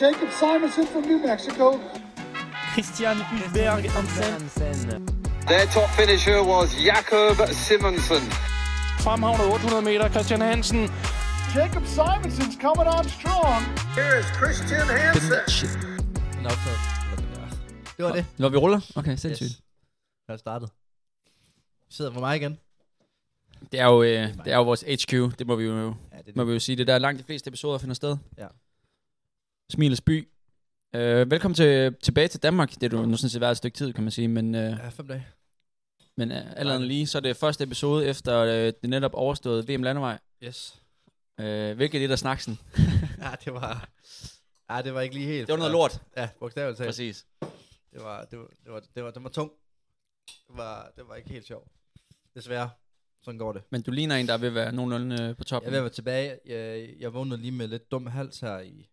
Jacob Simonson from New Mexico. Christian Hulberg Hansen. Their top finisher was Jakob Simonsen. Fremhavnet 800 meter, Christian Hansen. Jacob Simonson's coming on strong. Here is Christian Hansen. Den er optaget. Er- Det var det. Når vi ruller? Okay, sindssygt. Yes. Jeg har startet. Vi sidder for mig igen. Det er jo, øh, det er jo vores HQ, det må vi jo, Ja, det er må det. vi jo sige. Det er der langt de fleste episoder finder sted. Ja. Smilets by. Øh, velkommen til, tilbage til Danmark. Det er du nu sådan set været et stykke tid, kan man sige. Men, øh, Ja, fem dage. men øh, allerede lige, så er det første episode efter øh, det netop overståede VM Landevej. Yes. Øh, hvilket er der snaksen? Ja, det var... Ja, det var ikke lige helt... Det var noget lort. Ja, bogstaveligt talt. Præcis. Det var, det var, det var, det var, det var tung. Det var, det var ikke helt sjovt. Desværre. Sådan går det. Men du ligner en, der er at være nogenlunde øh, på Jeg toppen. ved at være tilbage. Jeg, jeg vågnede lige med lidt dum hals her i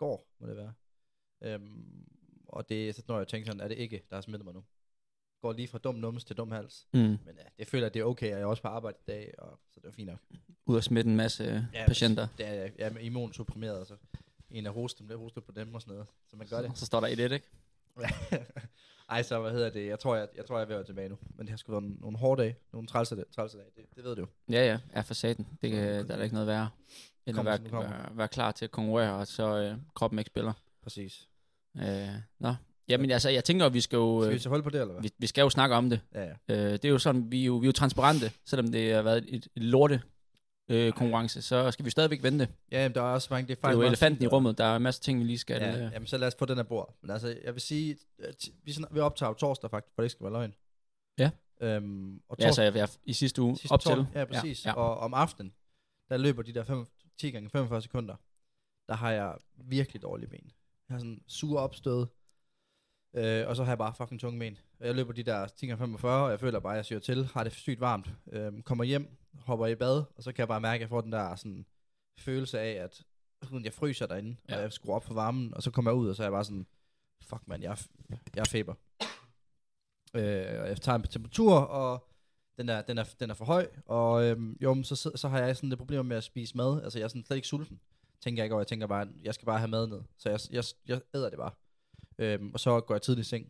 går, må det være. Øhm, og det, så når jeg tænker sådan, er det ikke, der har smittet mig nu. Går lige fra dum numse til dum hals. Mm. Men ja, det føler jeg, det er okay, og jeg er også på arbejde i dag, og, så det var fint nok. Ud at smitte en masse øh, Ja, patienter. Det er, jeg er immunsupprimeret, og så en af hoste dem, det hoste på dem og sådan noget. Så man gør det. Så, så står der 1-1, ikke? Ej, så hvad hedder det? Jeg tror, jeg, jeg tror, jeg er ved at være tilbage nu. Men det har sgu været nogle, nogle hårde dage. Nogle trælse dage. Trælse dage. Det, det ved du jo. Ja, ja. Er for satan. Det, kan- der er da ikke noget værre. Kommer, være, det være, være klar til at konkurrere, og så øh, kroppen ikke spiller. Præcis. Øh, nå. Jamen altså, jeg tænker, at vi skal jo, Skal vi øh, så holde på det, eller hvad? vi, vi skal jo snakke om det. Ja, ja. Øh, det er jo sådan, vi er jo, vi er jo transparente, selvom det har været et, et lorte øh, konkurrence, så skal vi stadigvæk vente. Det Ja, jamen, der er også mange... Det er, er faktisk jo meget elefanten i rummet, der er en masse ting, vi lige skal... Ja, øh, jamen, så lad os få den her bord. Men altså, jeg vil sige, at vi, vi optager jo torsdag faktisk, for det ikke skal være løgn. Ja. Øhm, og ja, så jeg, jeg, i sidste uge sidste op til. Ja, præcis. Ja, ja. Og om aftenen, der løber de der fem, 10 gange 45 sekunder, der har jeg virkelig dårlige ben. Jeg har sådan sur opstød, øh, og så har jeg bare fucking tunge ben. Og jeg løber de der 10 gange 45, og jeg føler bare, at jeg syr til, har det sygt varmt, øh, kommer hjem, hopper i bad, og så kan jeg bare mærke, at jeg får den der sådan, følelse af, at jeg fryser derinde, ja. Og jeg skruer op for varmen, og så kommer jeg ud, og så er jeg bare sådan, fuck man, jeg, jeg er feber. Øh, og jeg tager en temperatur, og den er, den er, den er for høj, og øhm, jo, så, så, så har jeg sådan lidt problemer med at spise mad. Altså, jeg er sådan slet ikke sulten, tænker jeg ikke over. Jeg tænker bare, jeg skal bare have mad ned. Så jeg, jeg, jeg æder det bare. Øhm, og så går jeg tidligt i seng.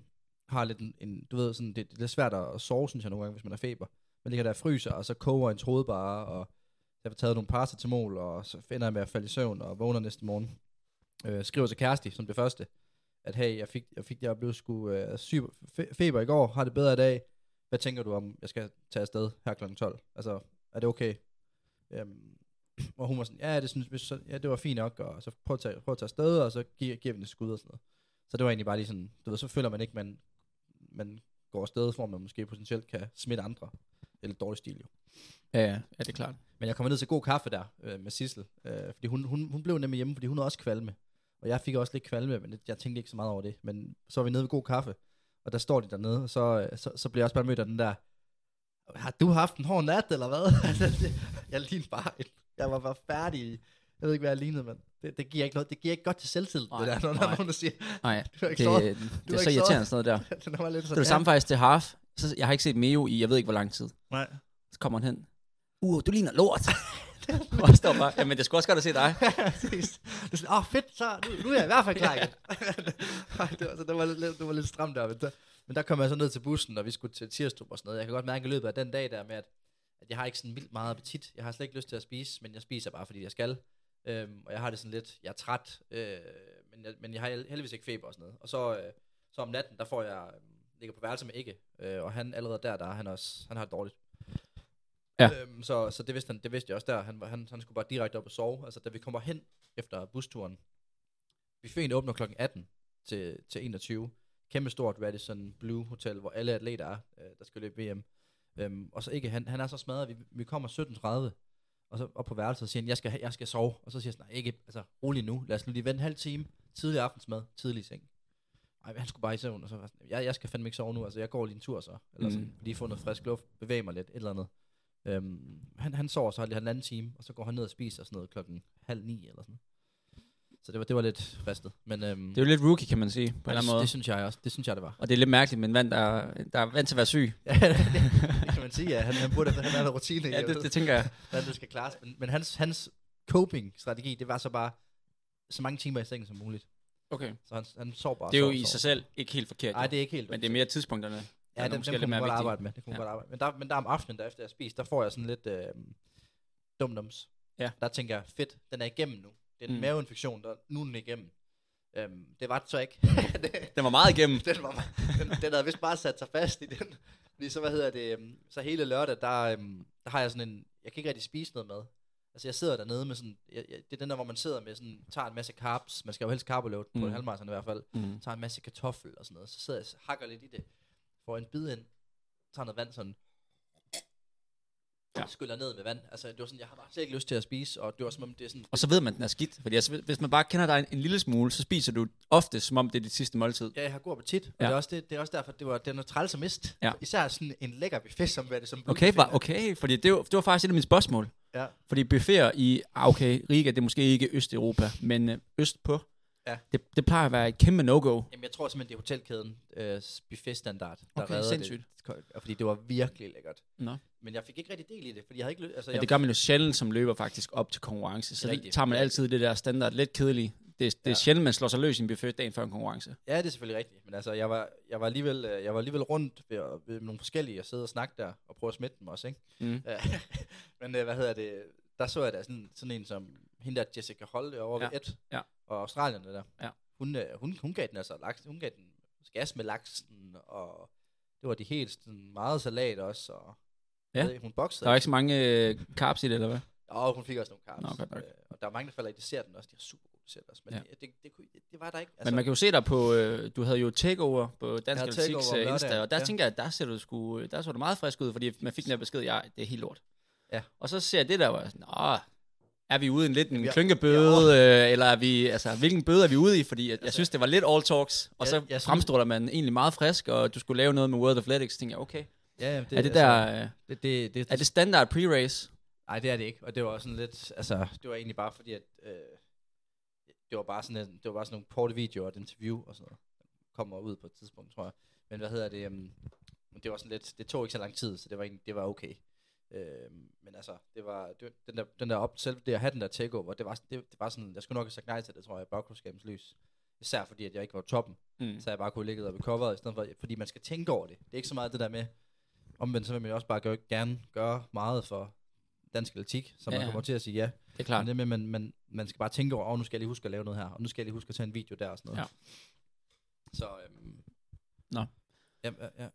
Har lidt en, en du ved, sådan, det, det er lidt svært at sove, synes jeg nogle gange, hvis man er feber. Man ligger der og fryser, og så koger en tråd bare, og jeg har taget nogle paracetamol, og så finder jeg med at falde i søvn, og vågner næste morgen. Øh, skriver til Kæresti, som det første, at hey, jeg fik, jeg fik, jeg blev sgu øh, syg, fe- feber i går, har det bedre i dag. Hvad tænker du om, jeg skal tage afsted her kl. 12? Altså, er det okay? Øhm, og hun var sådan, ja, det, synes, så, ja, det var fint nok, og så prøv at tage, prøv at tage afsted, og så giver, giver vi den et skud og sådan noget. Så det var egentlig bare lige sådan, du ved, så føler man ikke, man, man går afsted, hvor man måske potentielt kan smitte andre. Er lidt dårlig stil jo. Ja, ja, det er klart. Men jeg kommer ned til god kaffe der øh, med Sissel, øh, fordi hun, hun, hun blev nemlig hjemme, fordi hun er også kvalme. Og jeg fik også lidt kvalme, men jeg tænkte ikke så meget over det. Men så var vi nede ved god kaffe, og der står de dernede, og så, øh, så, så bliver jeg også bare mødt af den der, har du haft en hård nat, eller hvad? Altså, det- jeg lignede bare, et, jeg var bare færdig. Jeg ved ikke, hvad jeg lignede, men det, det, giver ikke noget, det giver ikke godt til selvtid, Nej, det der, når der er nej. nogen, der siger, Nej, Du har det, ikke sovet. det, Du det er så ikke irriterende sådan noget der. den var lidt Det sådan, er det samme faktisk til Half. Så, jeg har ikke set Meo i, jeg ved ikke hvor lang tid. Nej. Så kommer han hen. Uh, du ligner lort. og jeg står bare, jamen det skulle også godt at se dig. Det er sådan, åh oh, fedt, så nu, nu er jeg i hvert fald klar igen. Det, var, så det, var lidt, det var lidt stramt der, men der, men der kom jeg så ned til bussen, og vi skulle til Tirstrup og sådan noget. Jeg kan godt mærke i løbet af den dag der med, at, at jeg har ikke sådan vildt meget appetit. Jeg har slet ikke lyst til at spise, men jeg spiser bare, fordi jeg skal. Øhm, og jeg har det sådan lidt, jeg er træt, øh, men, jeg, men jeg har heldigvis ikke feber og sådan noget. Og så, øh, så om natten, der får jeg, øh, ligger på værelse med ikke, øh, og han allerede der, der han også, han har det dårligt. Ja. Øhm, så, så det vidste, han, det vidste jeg også der. Han, han, han skulle bare direkte op og sove. Altså, da vi kommer hen efter busturen, buffeten åbner klokken 18 til, til 21. Kæmpe stort Radisson Blue Hotel, hvor alle atleter er, øh, der skal løbe VM. Øhm, og så ikke, han, han er så smadret, vi, vi kommer 17.30, og så op på værelset og siger han, jeg skal, jeg skal sove. Og så siger jeg sådan, nej, ikke, altså rolig nu, lad os nu lige vente en halv time, tidlig aftensmad, tidlig seng. Ej, han skulle bare i søvn, og så var jeg sådan, jeg, jeg skal fandme ikke sove nu, altså jeg går lige en tur så, eller sådan, Mm. lige få noget frisk luft, bevæge mig lidt, et eller andet. Øhm, han, han sover så lige en anden time, og så går han ned og spiser sådan noget klokken halv ni eller sådan. Så det var, det var lidt fristet. Men øhm, Det er jo lidt rookie, kan man sige, på en eller anden måde. det, synes jeg også. Det synes jeg, det var. Og det er lidt mærkeligt, men vand, der, der er vant til at være syg. Ja, det, det, kan man sige, ja. Han, han burde han har en rutine i, Ja, det, det tænker jeg. hvordan det skal klares. Men, men hans, hans coping-strategi, det var så bare så mange timer i sengen som muligt. Okay. Så han, han sov bare. Det er jo sov, i sov. sig selv ikke helt forkert. Nej, det er ikke helt Men det er mere tidspunkterne. Ja, den, den kunne man godt arbejde med. Det kunne Ja. godt arbejde med. Men der, men der om aftenen, der efter jeg spist, der får jeg sådan lidt øh, dumdums. Ja. Der tænker jeg, fedt, den er igennem nu. Det er en Mm. maveinfektion, der, nu er den igennem. Øhm, det var det så ikke. det, Den var meget igennem. den, var, den, den havde vist bare sat sig fast i den. Fordi så, hvad hedder det, øhm, så hele lørdag, der, øhm, der har jeg sådan en, jeg kan ikke rigtig spise noget mad. Altså jeg sidder dernede med sådan, jeg, jeg, det er den der, hvor man sidder med sådan, tager en masse carbs, man skal jo helst carboload på Mm. en halvmarathon i hvert fald, Mm. tager en masse kartoffel og sådan noget, så sidder jeg og hakker lidt i det, får en bid ind, tager noget vand sådan, Ja. skyller ned med vand. Altså det var sådan, jeg har bare slet ikke lyst til at spise, og det var som om det er sådan, Og så ved man, at den er skidt. Fordi altså, hvis man bare kender dig en, en lille smule, så spiser du ofte, som om det er dit sidste måltid. ja, jeg har god appetit, og Ja. det, er også det, det er også derfor, det var, den er træls at miste. Ja. Især sådan en lækker buffet, som er det som Okay, var, okay, fordi det var, det var faktisk et af mine spørgsmål. Ja. Fordi buffeter i, ah, okay, Riga, det er måske ikke Østeuropa, men øh, øst på, Ja. det, det plejer at være et kæmpe no-go. Jamen, jeg tror simpelthen, det er hotelkæden øh, buffetstandard, der Okay, redder sindssygt. det. Fordi det var virkelig lækkert. Nå. Men jeg fik ikke rigtig del i det, fordi jeg havde ikke. Altså, Ja, jeg, det gør man jo sjældent som løber faktisk op til konkurrence. Så det Rigtigt. tager man altid det der standard lidt kedeligt. Det, er- det er Ja. sjældent, man slår sig løs i en buffet dagen før en konkurrence. Ja, det er selvfølgelig rigtigt. Men altså, jeg var, jeg var, alligevel, øh, jeg var alligevel rundt ved, ved nogle forskellige og sidde og snakke der og prøve at smitte dem også, ikke? Mm. Men øh, hvad hedder det? Der så jeg da sådan, sådan en som hende der Jessica Holte over Ja. ved Ed Ja. og Australierne der. Ja. Hun, øh, hun, hun gav den altså laks, hun gav den gas med laksen, og det var de helt sådan, meget salat også, og Ja. ved hun boksede. Der var ikke så mange øh, carbs i det, eller hvad? Og hun fik også nogle carbs. Nå, godt nok. Øh, og der er mange, der falder i desserten også. De har super god dessert også. Men Ja. det, det, det, kunne- det, det, var der ikke. Altså, men man kan jo se dig på, øh, du havde jo takeover på Dansk takeover om øh, Insta, og der ja. tænker jeg, der ser du sgu, der så du meget frisk ud, fordi man fik den der besked, ja, det er helt lort. Ja. Og så ser jeg det der, hvor jeg Åh, er vi ude i en lidt en jeg- klynkebøde, øh, eller er vi, altså, hvilken bøde er vi ude i? Fordi jeg, jeg Altså- synes, det var lidt all talks, og Ja, så jeg fremstråler man egentlig meget frisk, og du skulle lave noget med World Athletics, tænker jeg, okay. Ja, det, er det der, øh, Det, det, det, er det standard pre-race? Nej, det er det ikke. Og det var også sådan lidt, altså, det var egentlig bare fordi, at øh, det var bare sådan, en, det var bare sådan nogle korte videoer og et interview og sådan noget. Kommer ud på et tidspunkt, tror jeg. Men hvad hedder det, um, det var sådan lidt, det tog ikke så lang tid, så det var egentlig, det var okay. Øh, men altså, det var, det, den der, den der op, selv det at have den der takeover, det var, det, det var sådan, jeg skulle nok have sagt nej til det, tror jeg, i bagklodskabens lys. Især fordi, at jeg ikke var toppen, Mm. så jeg bare kunne ligge og recoveret, i stedet for, fordi man skal tænke over det. Det er ikke så meget det der med, omvendt så vil man også bare gøre, gerne gøre meget for dansk atletik, så man Ja. kommer til at sige ja. Det er klart. Men det med, man, man, man skal bare tænke over, åh, nu skal jeg lige huske at lave noget her, og nu skal jeg lige huske at tage en video der og sådan noget. Ja. Så, øhm, Nå. Ja, ja, ja,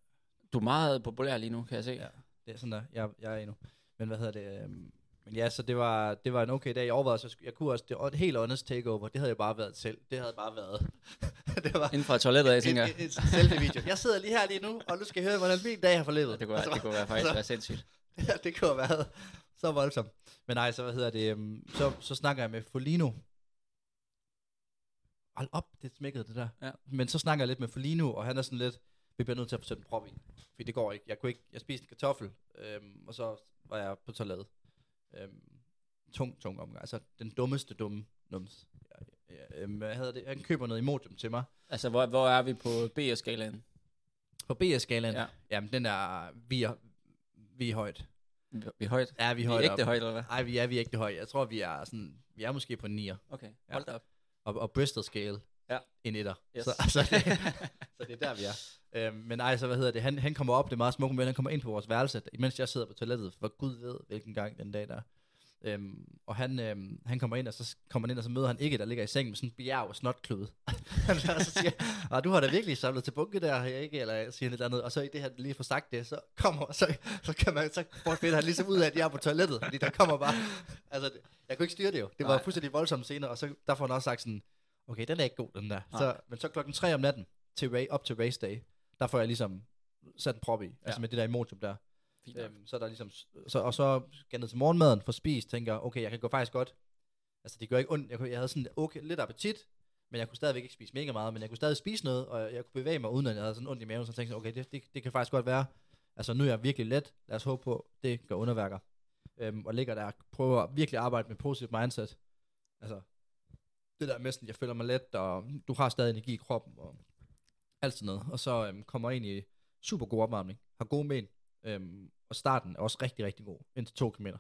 Du er meget populær lige nu, kan jeg se. ja, det er sådan der, jeg, jeg er endnu. Men hvad hedder det, øhm, men ja, så det var, det var en okay dag. Jeg overvejede, så jeg kunne også, det var et helt honest takeover, det havde jeg bare været selv. Det havde bare været, det var Inden fra toilettet af, tænker jeg. en, en selfie-video. Jeg sidder lige her lige nu, og nu skal jeg høre, hvordan min dag har forlevet. Det kunne, være, det kunne være faktisk være sindssygt. Ja, det kunne have været så voldsomt. Men nej, så hvad hedder det, um, så, så snakker jeg med Folino. Hold op, det smækkede det der. Ja. Men så snakker jeg lidt med Folino, og han er sådan lidt, vi bliver nødt til at få sat en prop i. Fordi det går ikke. Jeg kunne ikke, jeg spiste en kartoffel, øhm, og så var jeg på toilettet. Øhm, tung, tung omgang. Altså, den dummeste dumme nums. Ja, ja, øhm, hvad hedder det? Han køber noget Imodium til mig. Altså, hvor, hvor er vi på BS-skalaen? På BS-skalaen, Ja. ja. jamen den er, vi er, vi er højt. Vi vi er højt. Ja, vi Vi er er højt ægte op. højt, eller hvad? Ej, vi er, vi er ikke høje. Jeg tror, vi er sådan, vi er måske på en 9'er. Okay, Ja. hold da op. Og, og Bristol scale, Ja. en etter. Yes. Så, så, det, så det er der, vi er. Øhm, men ej, så hvad hedder det? Han, han kommer op, det er meget smukt, men han kommer ind på vores værelse, imens jeg sidder på toilettet, for Gud ved, hvilken gang den dag der. er. Øhm, og han, øhm, han kommer ind, og så kommer han ind, og så møder han ikke, der ligger i sengen med sådan en bjerg og snotklud. og så siger han, "Ah, du har da virkelig samlet til bunke der, ikke? Eller siger eller andet. Og så i det her, lige får sagt det, så kommer, så, så kan man, så finder han ligesom ud af, at jeg er på toilettet, fordi der kommer bare, altså, jeg kunne ikke styre det jo. Det var Nej. fuldstændig voldsomt senere, og så der får han også sagt sådan, okay, den er ikke god, den der. Nej. Så, men så klokken 3 om natten, til ra- op til race day, der får jeg ligesom sat en prop i, altså Ja. med det der Imodium der. Fint. Øhm, så er der ligesom, så, og så skal jeg ned til morgenmaden, for spist, tænker jeg, okay, jeg kan gå faktisk godt, altså det gør ikke ondt, jeg, kunne, jeg havde sådan okay, lidt appetit, men jeg kunne stadigvæk ikke spise mega meget, men jeg kunne stadig spise noget, og jeg kunne bevæge mig, uden at jeg havde sådan ondt i maven, så tænkte jeg, okay, det, det, det kan faktisk godt være, altså nu er jeg virkelig let, lad os håbe på, det gør underværker, øhm, og ligger der og prøver at virkelig arbejde med positivt mindset, altså, det der med sådan, jeg føler mig let, og du har stadig energi i kroppen, og alt sådan noget, og så øhm, kommer jeg ind i super god opvarmning, har gode men, øhm, og starten er også rigtig, rigtig god, indtil to kilometer.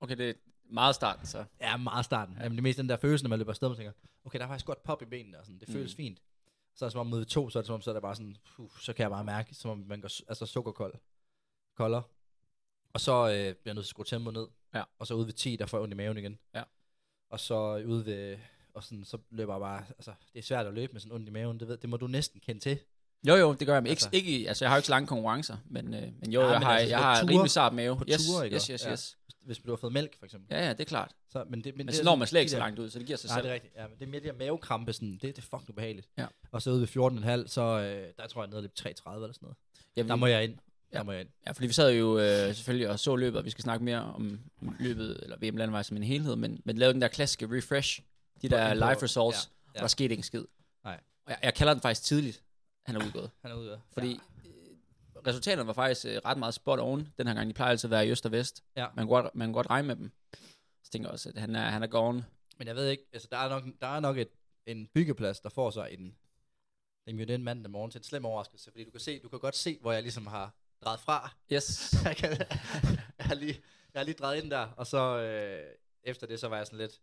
Okay, det, Meget starten, så. Ja, meget starten. Ja. Jamen, det er mest den der følelse, når man løber afsted, man tænker, okay, der er faktisk godt pop i benene, og sådan, det føles Mm. fint. Så er det som om mod to, så er det som om, så er det bare sådan, puh, så kan jeg bare mærke, som om man går altså sukkerkold. Kolder. Og så øh, bliver jeg nødt til at skrue tempoet ned. Ja. Og så ude ved 10, der får jeg ondt i maven igen. Ja. Og så ude ved, og sådan, så løber jeg bare, altså, det er svært at løbe med sådan ondt i maven, det, ved, det må du næsten kende til. Jo, jo, det gør jeg. Men Altså. ikke, ikke, altså, jeg har jo ikke så lange konkurrencer, men, øh, men jo, Ja, jeg men har, altså, jeg har ture- rimelig sart mave. på yes, ture, ikke yes, også? yes, Ja. yes. Hvis du har fået mælk, for eksempel. Ja, ja, det er klart. Så, men det, Men det så når man slet ikke så der- langt ud, så det giver sig Nej, selv. det er rigtigt. Ja, men det er mere de her mavekrampe, sådan, det, det er fucking ubehageligt. Ja. Og så ude ved 14,5, så øh, der tror jeg nede lidt 3,30 eller sådan noget. Ja, Der må jeg ind. Der Ja. må jeg ind. Ja, fordi vi sad jo øh, selvfølgelig og så løbet, og vi skal snakke mere om løbet, eller VM Landevej som en helhed, men, men lavede den der klassiske refresh, de der på- live results, ja, ja, der skete ikke en skid. Nej. Og jeg, jeg kalder den faktisk tidligt, han er udgået. Han er af. Fordi ja. resultaterne var faktisk øh, ret meget spot on den her gang. De plejer altid at være i øst og vest. Ja. Man kan godt, man kan godt regne med dem. Så tænker jeg også, at han er, han er gone. Men jeg ved ikke, altså der er nok, der er nok et, en byggeplads, der får sig en, jo den mandag morgen til en slem overraskelse, fordi du kan se, du kan godt se, hvor jeg ligesom har drejet fra. Yes. jeg, kan, jeg, har lige, jeg har lige drejet ind der, og så øh, efter det, så var jeg sådan lidt,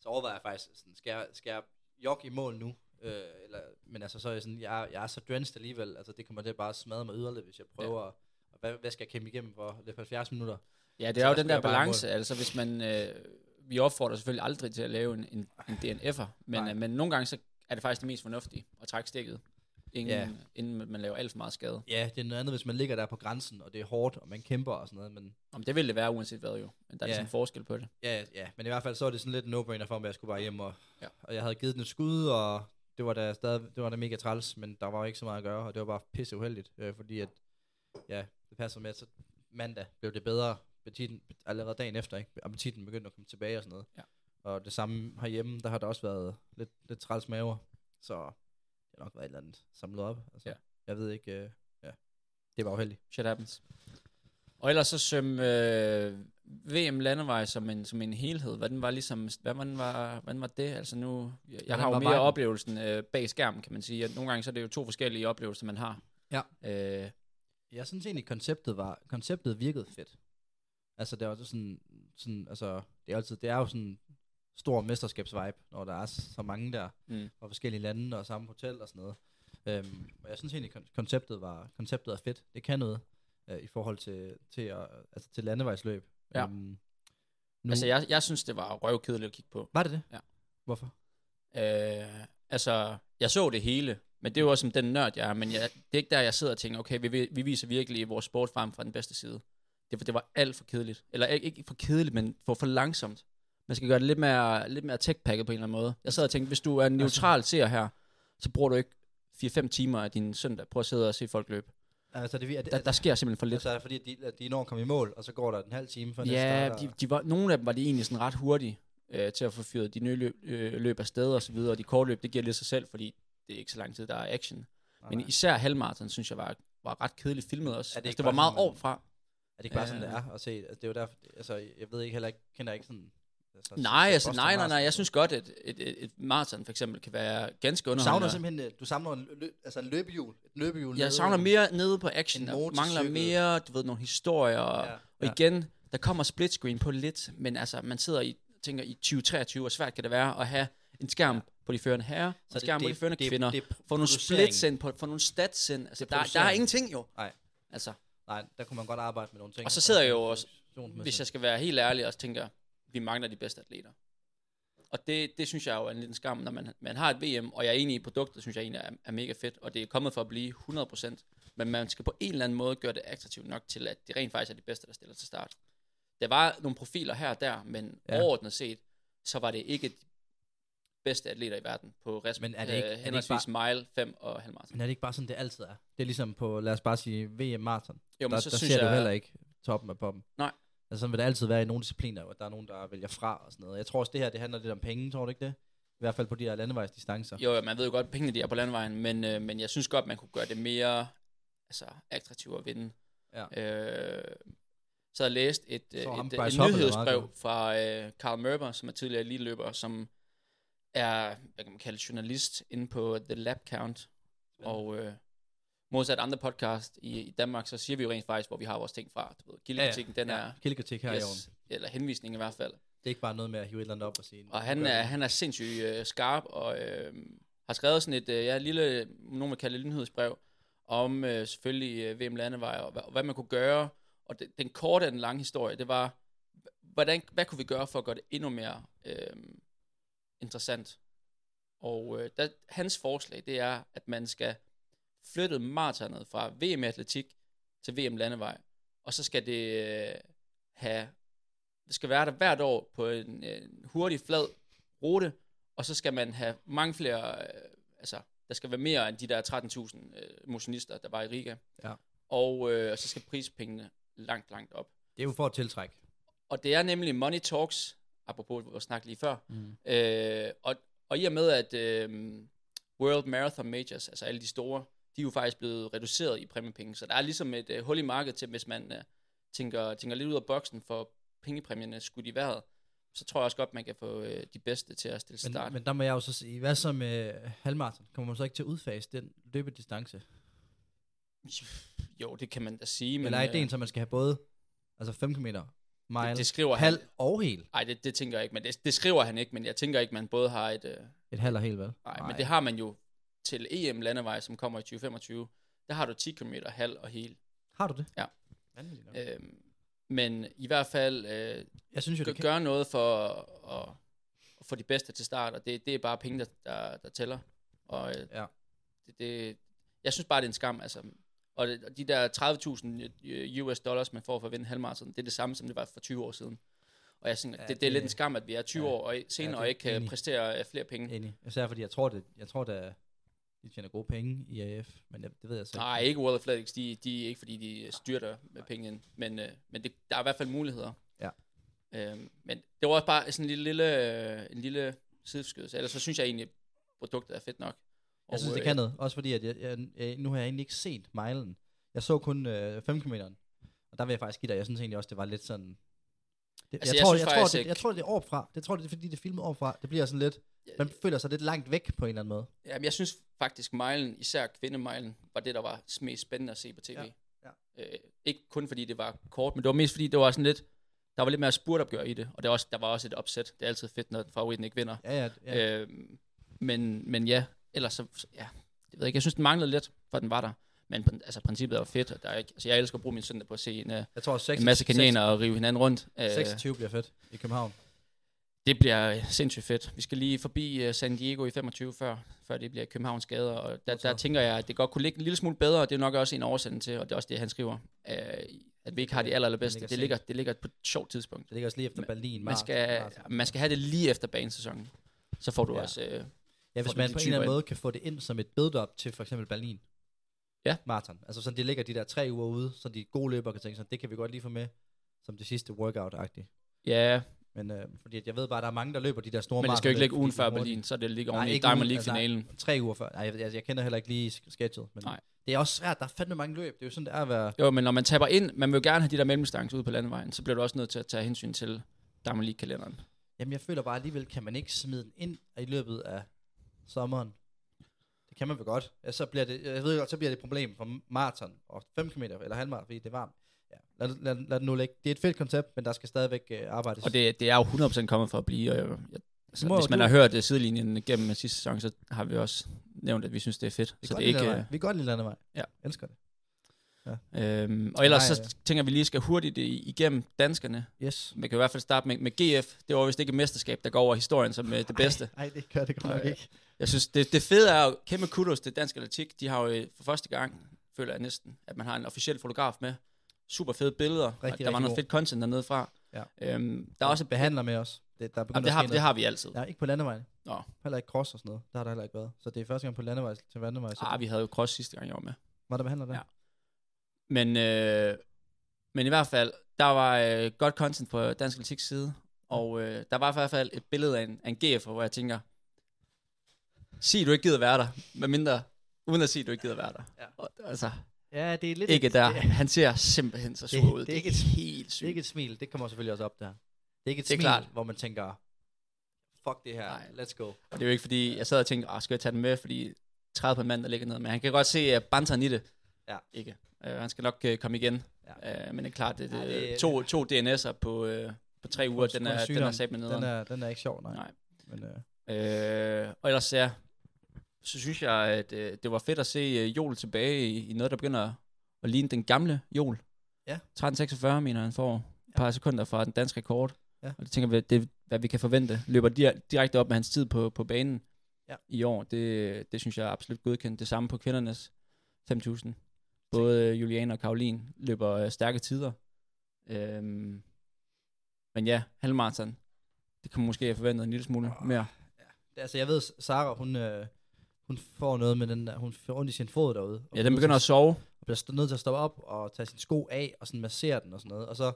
så overvejede jeg faktisk, sådan, skal, jeg, skal jeg jogge i mål nu? Øh, eller, men altså, så er jeg sådan, jeg, er- jeg er så drenched alligevel, altså det kommer til at bare smadre mig yderligere, hvis jeg prøver, ja. og hvad, hvad skal jeg kæmpe igennem for? Løbe 70 minutter? Ja, det Så er jo den der balance. Altså, hvis man... Øh, vi opfordrer selvfølgelig aldrig til at lave en, en, en DNF'er, men, øh, men nogle gange så er det faktisk det mest fornuftige at trække stikket, inden, Ja. inden man laver alt for meget skade. Ja, det er noget andet, hvis man ligger der på grænsen, og det er hårdt, og man kæmper og sådan noget, men Om det vil det være uanset hvad jo, men der er Ja. ligesom forskel på det. Ja, ja, men i hvert fald så er det sådan lidt en no-brainer for mig, at jeg skulle bare hjem, og, Ja. og jeg havde givet den et skud, og det var da stadig, det var da mega træls, men der var ikke så meget at gøre, og det var bare pisse uheldigt, øh, fordi at, ja, det passer med, at så mandag blev det bedre, appetitten, allerede dagen efter, ikke? appetitten begyndte at komme tilbage og sådan noget. Ja. Og det samme herhjemme, der har der også været lidt, lidt træls maver, så nok været et eller andet samlet op. Altså, Ja. Jeg ved ikke, øh, ja, det var uheldigt. Shit happens. Og ellers så søm øh, VM landevej som en, som en helhed. Hvordan var ligesom, hvad, hvordan var, hvordan var det? Altså nu, jeg, jeg har jo var mere viben? oplevelsen øh, bag skærmen, kan man sige. Nogle gange så er det jo to forskellige oplevelser, man har. Ja. Øh, Jeg synes egentlig, konceptet var, konceptet virkede fedt. Altså, det er også sådan, sådan altså, det er altid, det er jo sådan stor mesterskabsvibe, når der er så mange der, mm. fra forskellige lande og samme hotel og sådan noget. Øhm, og jeg synes egentlig, kon- konceptet var, konceptet er fedt. Det kan noget øh, i forhold til, til, at, altså, til landevejsløb. Ja. Øhm, nu, Altså jeg, jeg synes, det var røvkedeligt at kigge på. Var det det? Ja. Hvorfor? Øh, altså, jeg så det hele, men det er jo også som den nørd, jeg er. Men jeg, det er ikke der, jeg sidder og tænker, okay, vi, vi- vi viser virkelig vores sport frem fra den bedste side. Det, var- det var alt for kedeligt. Eller ikke, ikke for kedeligt, men for, for langsomt. Man skal gøre det lidt mere, lidt mere tech-packet på en eller anden måde. Jeg sad og tænkte, hvis du er en neutral seer her, så bruger du ikke 4-5 timer af din søndag på at sidde og se folk løbe. Altså, det, er, det, Der, der sker simpelthen for lidt. altså, er det fordi, at de, at de når at komme i mål, og så går der en halv time før næste Ja, de, de var, nogle af dem var de egentlig sådan ret hurtige øh, til at få fyret de nye løb, øh, løb af sted og så videre, og de korte løb, det giver lidt sig selv, fordi det er ikke så lang tid, der er action. Nej, Men især halvmarathon, synes jeg var, var ret kedeligt filmet også. Er det altså, det var meget man- overfra. Er det ikke bare sådan, det Øh. er at se? Altså, det er jo derfor, altså, jeg ved ikke heller ikke, kender ikke sådan... Altså, Nej, altså, nej, nej, nej, jeg synes godt, at et, et, et marathon for eksempel kan være ganske Du underholdende. savner simpelthen, øh, du savner en, løb, altså en løbehjul, et løbehjul. Jeg savner mere nede på action. Der mangler mere, du ved, nogle historier. Og, Ja, og ja. igen, der kommer split screen på lidt, men altså, man sidder i, tænker i 2023, hvor svært kan det være at have en skærm Ja. på de førende herrer, og en skærm på de førende det, kvinder. Det, det, få nogle splits ind, på, få nogle stats ind. Altså, Det er der, der er ingenting jo. Nej. Altså, Nej, der kunne man godt arbejde med nogle ting. Og så sidder jeg jo også- hvis jeg skal være helt ærlig, og tænker, vi mangler de bedste atleter. Og det, det synes jeg jo er en lille skam, når man, man har et VM, og jeg er enig i produktet, synes jeg egentlig er, er mega fedt, og det er kommet for at blive 100%, men man skal på en eller anden måde gøre det attraktivt nok til, at det rent faktisk er de bedste, der stiller til start. Der var nogle profiler her og der, men Ja. overordnet set, så var det ikke de bedste atleter i verden på rest, Men er det ikke- er det øh, ikke henholdsvis mile, 5 og halvmarathon. Men er det ikke bare sådan, det altid er? Det er ligesom på, lad os bare sige, VM Marathon. Jo, men der, så der synes ser jeg, du heller ikke toppen af poppen. Nej. Altså sådan vil det altid være i nogle discipliner, hvor der er nogen, der vælger fra og sådan noget. Jeg tror også, det her, det handler lidt om penge, tror du ikke det? I hvert fald på de her landevejsdistancer. Jo, man ved jo godt, at pengene de er på landvejen, men, øh, men jeg synes godt, man kunne gøre det mere altså, attraktivt at vinde. Ja. Øh, så har jeg læst et, øh, et, et, der nyhedsbrev fra øh, Carl Mørber, som er tidligere eliteløber, som er, hvad kan man kalde, journalist inde på The Lab Count. Og øh, modsat andre podcast i, i Danmark, så siger vi jo rent faktisk, hvor vi har vores ting fra. Du ved, kildekritikken, den er Kildekritik her i yes, orden. eller henvisning i hvert fald. Det er ikke bare noget med at hive et eller andet op og sige... Og "Nu han er, vi." han er sindssygt øh, skarp, og øh, har skrevet sådan et, øh, ja, lille, nogen vil kalde det lynhedsbrev, om øh, selvfølgelig øh, VM Landevej, og, hvad- og hvad man kunne gøre. Og det, den korte af den lange historie, det var, hvordan, hvad kunne vi gøre for at gøre det endnu mere øh, interessant? Og øh, der, hans forslag, det er, at man skal flytte maratonet fra VM i atletik til VM Landevej, og så skal det øh, have det skal være der hvert år på en, en hurtig, flad rute, og så skal man have mange flere, øh, altså, der skal være mere end de der 13.000 øh, motionister, der var i Riga. Ja. Og øh, så skal prispengene langt, langt op. Det er jo for at tiltrække. Og det er nemlig Money Talks, apropos vores snak lige før, Mm. øh, og, og i og med, at øh, World Marathon Majors, altså alle de store, de er jo faktisk blevet reduceret i præmiepenge, så der er ligesom et øh, hul i markedet til, hvis man øh, tænker, tænker lidt ud af boksen for pengepræmierne skudt i vejret, så tror jeg også godt, man kan få øh, de bedste til at stille start. Men, men der må jeg jo så sige, hvad så med halvmarathon? Kommer man så ikke til at udfase den løbedistance? Jo, det kan man da sige, Men, men... Eller er øh, ideen, så man skal have både altså 5 km, mile, det, det skriver halv han... og hel? Nej, det, det tænker jeg ikke, men det, det skriver han ikke, men jeg tænker ikke, man både har et... Øh, Et halv og hel, vel? nej, men det har man jo til EM landevej, som kommer i 2025. Der har du 10 km halv og hel. Har du det? Ja. Øhm, men i hvert fald øh, Jeg synes jo, gør, det kan... gør noget for at, at få de bedste til start, og det, det er bare penge, der, der, der tæller. Og øh, Ja. det, det, jeg synes bare, det er en skam. Altså. Og, det, og de der 30.000 US dollars, man får for at vinde halvmarathon, det er det samme, som det var for 20 år siden. Og jeg synes, Ja, ja, det, det, er det- lidt en skam, at vi er 20 ja. år og senere det er og ikke kan enig. præstere øh, flere penge. Enig. Især fordi jeg tror, det, jeg tror, det de tjener gode penge i AF, men jeg, det ved jeg så Nej, ikke World Athletics, de, de er ikke fordi, de styrter med penge ind, men, øh, men det, der er i hvert fald muligheder. Ja. Øhm, men det var også bare sådan en lille, lille, øh, en lille sideskydelse. Ellers så synes jeg egentlig, produktet er fedt nok. Jeg synes, det øh, kan noget. Også fordi, at jeg, jeg, jeg, nu har jeg egentlig ikke set milen. Jeg så kun øh, 5 km. Og der vil jeg faktisk give dig, jeg synes egentlig også, det var lidt sådan... Det, Altså, jeg, jeg tror, jeg, tror, faktisk det, ikke- jeg tror, det er overfra. Det tror det er, fordi det er filmet overfra. Det bliver sådan lidt... Man føler sig lidt langt væk på en eller anden måde. Jamen, jeg synes faktisk, milen, især kvindemilen, var det, der var mest spændende at se på tv. Ja, ja. Øh, ikke kun fordi det var kort, men det var mest fordi, det var sådan lidt... Der var lidt mere spurtopgør i det, og det var også, der var også et opsæt. Det er altid fedt, når favoritten ikke vinder. Ja, ja. ja. Øhm, men, men ja, ellers så, ja, det ved jeg ikke. Jeg synes, den manglede lidt, for den var der. Men altså, princippet er fedt, og der er ikke, altså, jeg elsker at bruge min søndag på at se en, uh, jeg tror, 6, en masse kananer og rive hinanden rundt. Uh, 26 bliver fedt i København. Det bliver øh, sindssygt fedt. Vi skal lige forbi uh, San Diego i 25 før, før det bliver Københavns gader, og der, der tænker jeg, at det godt kunne ligge en lille smule bedre, og det er nok også en oversætning til, og det er også det, han skriver, uh, at vi ikke har de aller, allerbedste. Det ligger, det ligger på et sjovt tidspunkt. Det ligger også lige efter Berlin. Man skal, man skal have det lige efter banesæsonen. Så får du Ja. også... Uh, Ja, hvis man på en eller anden måde kan få det ind som et build-up til for eksempel Berlin. Ja. Marathon. Altså sådan, de ligger de der tre uger ude, så de gode løbere kan tænke sådan, det kan vi godt lige få med som det sidste workout-agtigt. ja, Men øh, fordi jeg ved bare, at der er mange, der løber de der store men det skal jo ikke ligge ugen er før. Berlin, så det ligger oven i Diamond League-finalen. Altså, tre uger før. Nej, jeg, jeg, jeg kender heller ikke lige sketchet. Men Nej. Det er også svært. Der er fandme mange løb. Det er jo sådan, det er at være... Jo, men når man taber ind, man vil jo gerne have de der mellemdistancer ude på landevejen, så bliver du også nødt til at tage hensyn til Diamond League-kalenderen. Jamen, jeg føler bare alligevel, kan man ikke smide den ind i løbet af sommeren? Det kan man vel godt. Ja, så bliver det, jeg ved godt, så bliver det et problem for maraton og 5 km eller halvmaraton, fordi det er varmt. Ja, lad, lad, lad det nu ligge. Det er et fedt koncept, men der skal stadigvæk uh, arbejdes. Og det, det er jo 100% kommet for at blive, og jeg, jeg, altså, hvis man du- har hørt det sidelinjen gennem sidste sæson, så har vi også nævnt, at vi synes, det er fedt. vi så det er ikke... landevej. Vi kan godt lide landevej. Ja. Elsker det. Øhm, og ellers Nej, så tænker vi lige skal hurtigt i- igennem danskerne. Yes. Vi kan i hvert fald starte med, med GF. Det var vist ikke et mesterskab, der går over historien som øh, det bedste. Nej, det gør det godt nok ikke. Jeg synes, det, det fede er jo, kæmpe kudos til dansk atletik. De har jo øh, for første gang, føler jeg næsten, at man har en officiel fotograf med. Super fede billeder. Rigtig, der var rigtig noget god. fedt content dernede fra. Ja. Øhm, der er også... behandler med os. Det, der er Jamen, det, har, det noget. har vi altid. Ja, ikke på landevejen. Nå. Heller ikke cross og sådan noget. Der har der heller ikke været. Så det er første gang på landevej til landevej. Ah, vi havde jo cross sidste gang, jeg var med. var der behandler der? Ja. Men, øh, men i hvert fald, der var øh, godt content på Dansk Atletiks side, og øh, der var i hvert fald et billede af en, af en GF, hvor jeg tænker, sig du ikke gider være der, medmindre, uden at sige du ikke gider være der. Ja. Og, altså, Ja, det er lidt... ikke et, der. Det, Han ser simpelthen så sur Det- ud. det er ikke et helt det sygt. er ikke et smil. Det kommer selvfølgelig også op der. Det er ikke et Det smil, klart. hvor man tænker, fuck det her, Nej. let's go. Og det er jo ikke fordi, jeg sad og tænkte, ah, skal jeg tage den med, fordi 30 på en mand, der ligger ned. Men han kan godt se uh, banteren i det. Ja. Ikke. Uh, han skal nok uh, komme igen. Ja. Uh, men det er klart, det, Ja, det, det- to, to DNS'er på, uh, på tre uger, en- den er, den er sat med Den nederen. er, den er ikke sjov, nej. Nej. Men, øh, Øh, og ellers ja, så synes jeg, at øh, det var fedt at se øh, Jol tilbage i, i noget, der begynder at ligne den gamle Jol. Ja. 13.46 mener han får et par sekunder fra den danske rekord. Ja. Og det tænker vi, det hvad vi kan forvente. Løber dir- direkte op med hans tid på, på banen Ja. i år. Det, det synes jeg er absolut godkendt. Det samme på kvindernes 5.000. Både øh, Juliane og Karoline løber øh, stærke tider. Øhm, men ja, halvmarathon. Det kan man måske have forventet en lille smule mere. det, altså, jeg ved, Sara, hun, øh, hun får noget med den der, hun får ondt i sin fod derude. og Ja, den begynder at til sove. og bliver nødt til at stoppe op og tage sin sko af, og sådan massere den og sådan noget. Og så,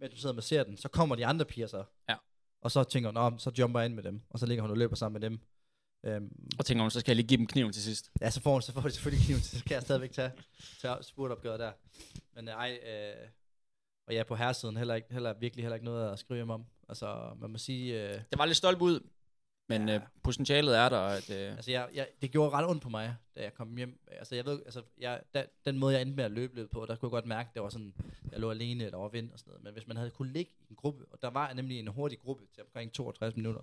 mens du sidder og masserer den, så kommer de andre piger så. Ja. Og så tænker hun, "Nå, så jumper jeg ind med dem. Og så ligger hun og løber sammen med dem. Øhm, Og tænker hun, så skal jeg lige give dem kniven til sidst. ja, så får hun så får de selvfølgelig kniven, så kan jeg stadigvæk tage, tage spurtopgøret der. Men øh, ej, øh, og ja, på herresiden heller, ikke, heller virkelig heller ikke noget at skrive om. Altså, man må sige, øh, Det var lidt stolt ud, men Ja. ja. øh, potentialet er der. At, øh, Altså, jeg, jeg, det gjorde ret ondt på mig, da jeg kom hjem. Altså, jeg ved, altså, jeg, da, den måde, jeg endte med at løbe lidt på, der kunne jeg godt mærke, det var sådan, jeg lå alene, der var vind og sådan noget. Men hvis man havde kunne ligge i en gruppe, og der var nemlig en hurtig gruppe til omkring 62 minutter,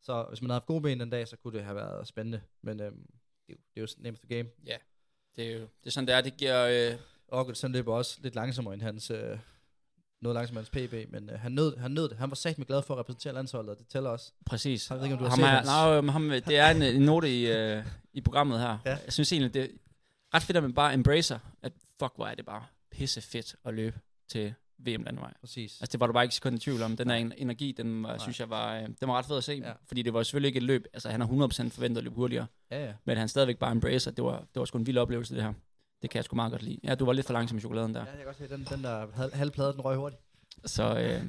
så hvis man havde haft gode ben den dag, så kunne det have været spændende. Men øhm, det, er jo- det er jo name of the game. det, er jo, det er sådan, det er. Det giver... Øh, August, han løber også lidt langsommere end hans, øh, noget hans PB, men øh, han, nød, han nød det. Han var sagt med glad for at repræsentere landsholdet, og det tæller også. præcis. Jeg ved ikke, om du har ham set er, hans- nej, men ham, det er en, en note i, øh, i programmet her. Ja. Jeg synes egentlig, det er ret fedt, at man bare embracer, at fuck, hvor er det bare pisse fedt at løbe til VM landevej. Præcis. Altså, det var du bare ikke sekund i tvivl om. Den her energi, den var, Nej. synes jeg var, øh, den var ret fed at se. Ja. Fordi det var selvfølgelig ikke et løb. Altså, han har 100% forventet at løbe hurtigere. Ja, ja. Men han stadigvæk bare embracer. Det var, det var sgu en vild oplevelse, det her. Det kan jeg sgu meget godt lide. Ja, du var lidt for langsom i chokoladen der. Ja, jeg kan godt se, den, den der halv- halvplade, den røg hurtigt. Så øh,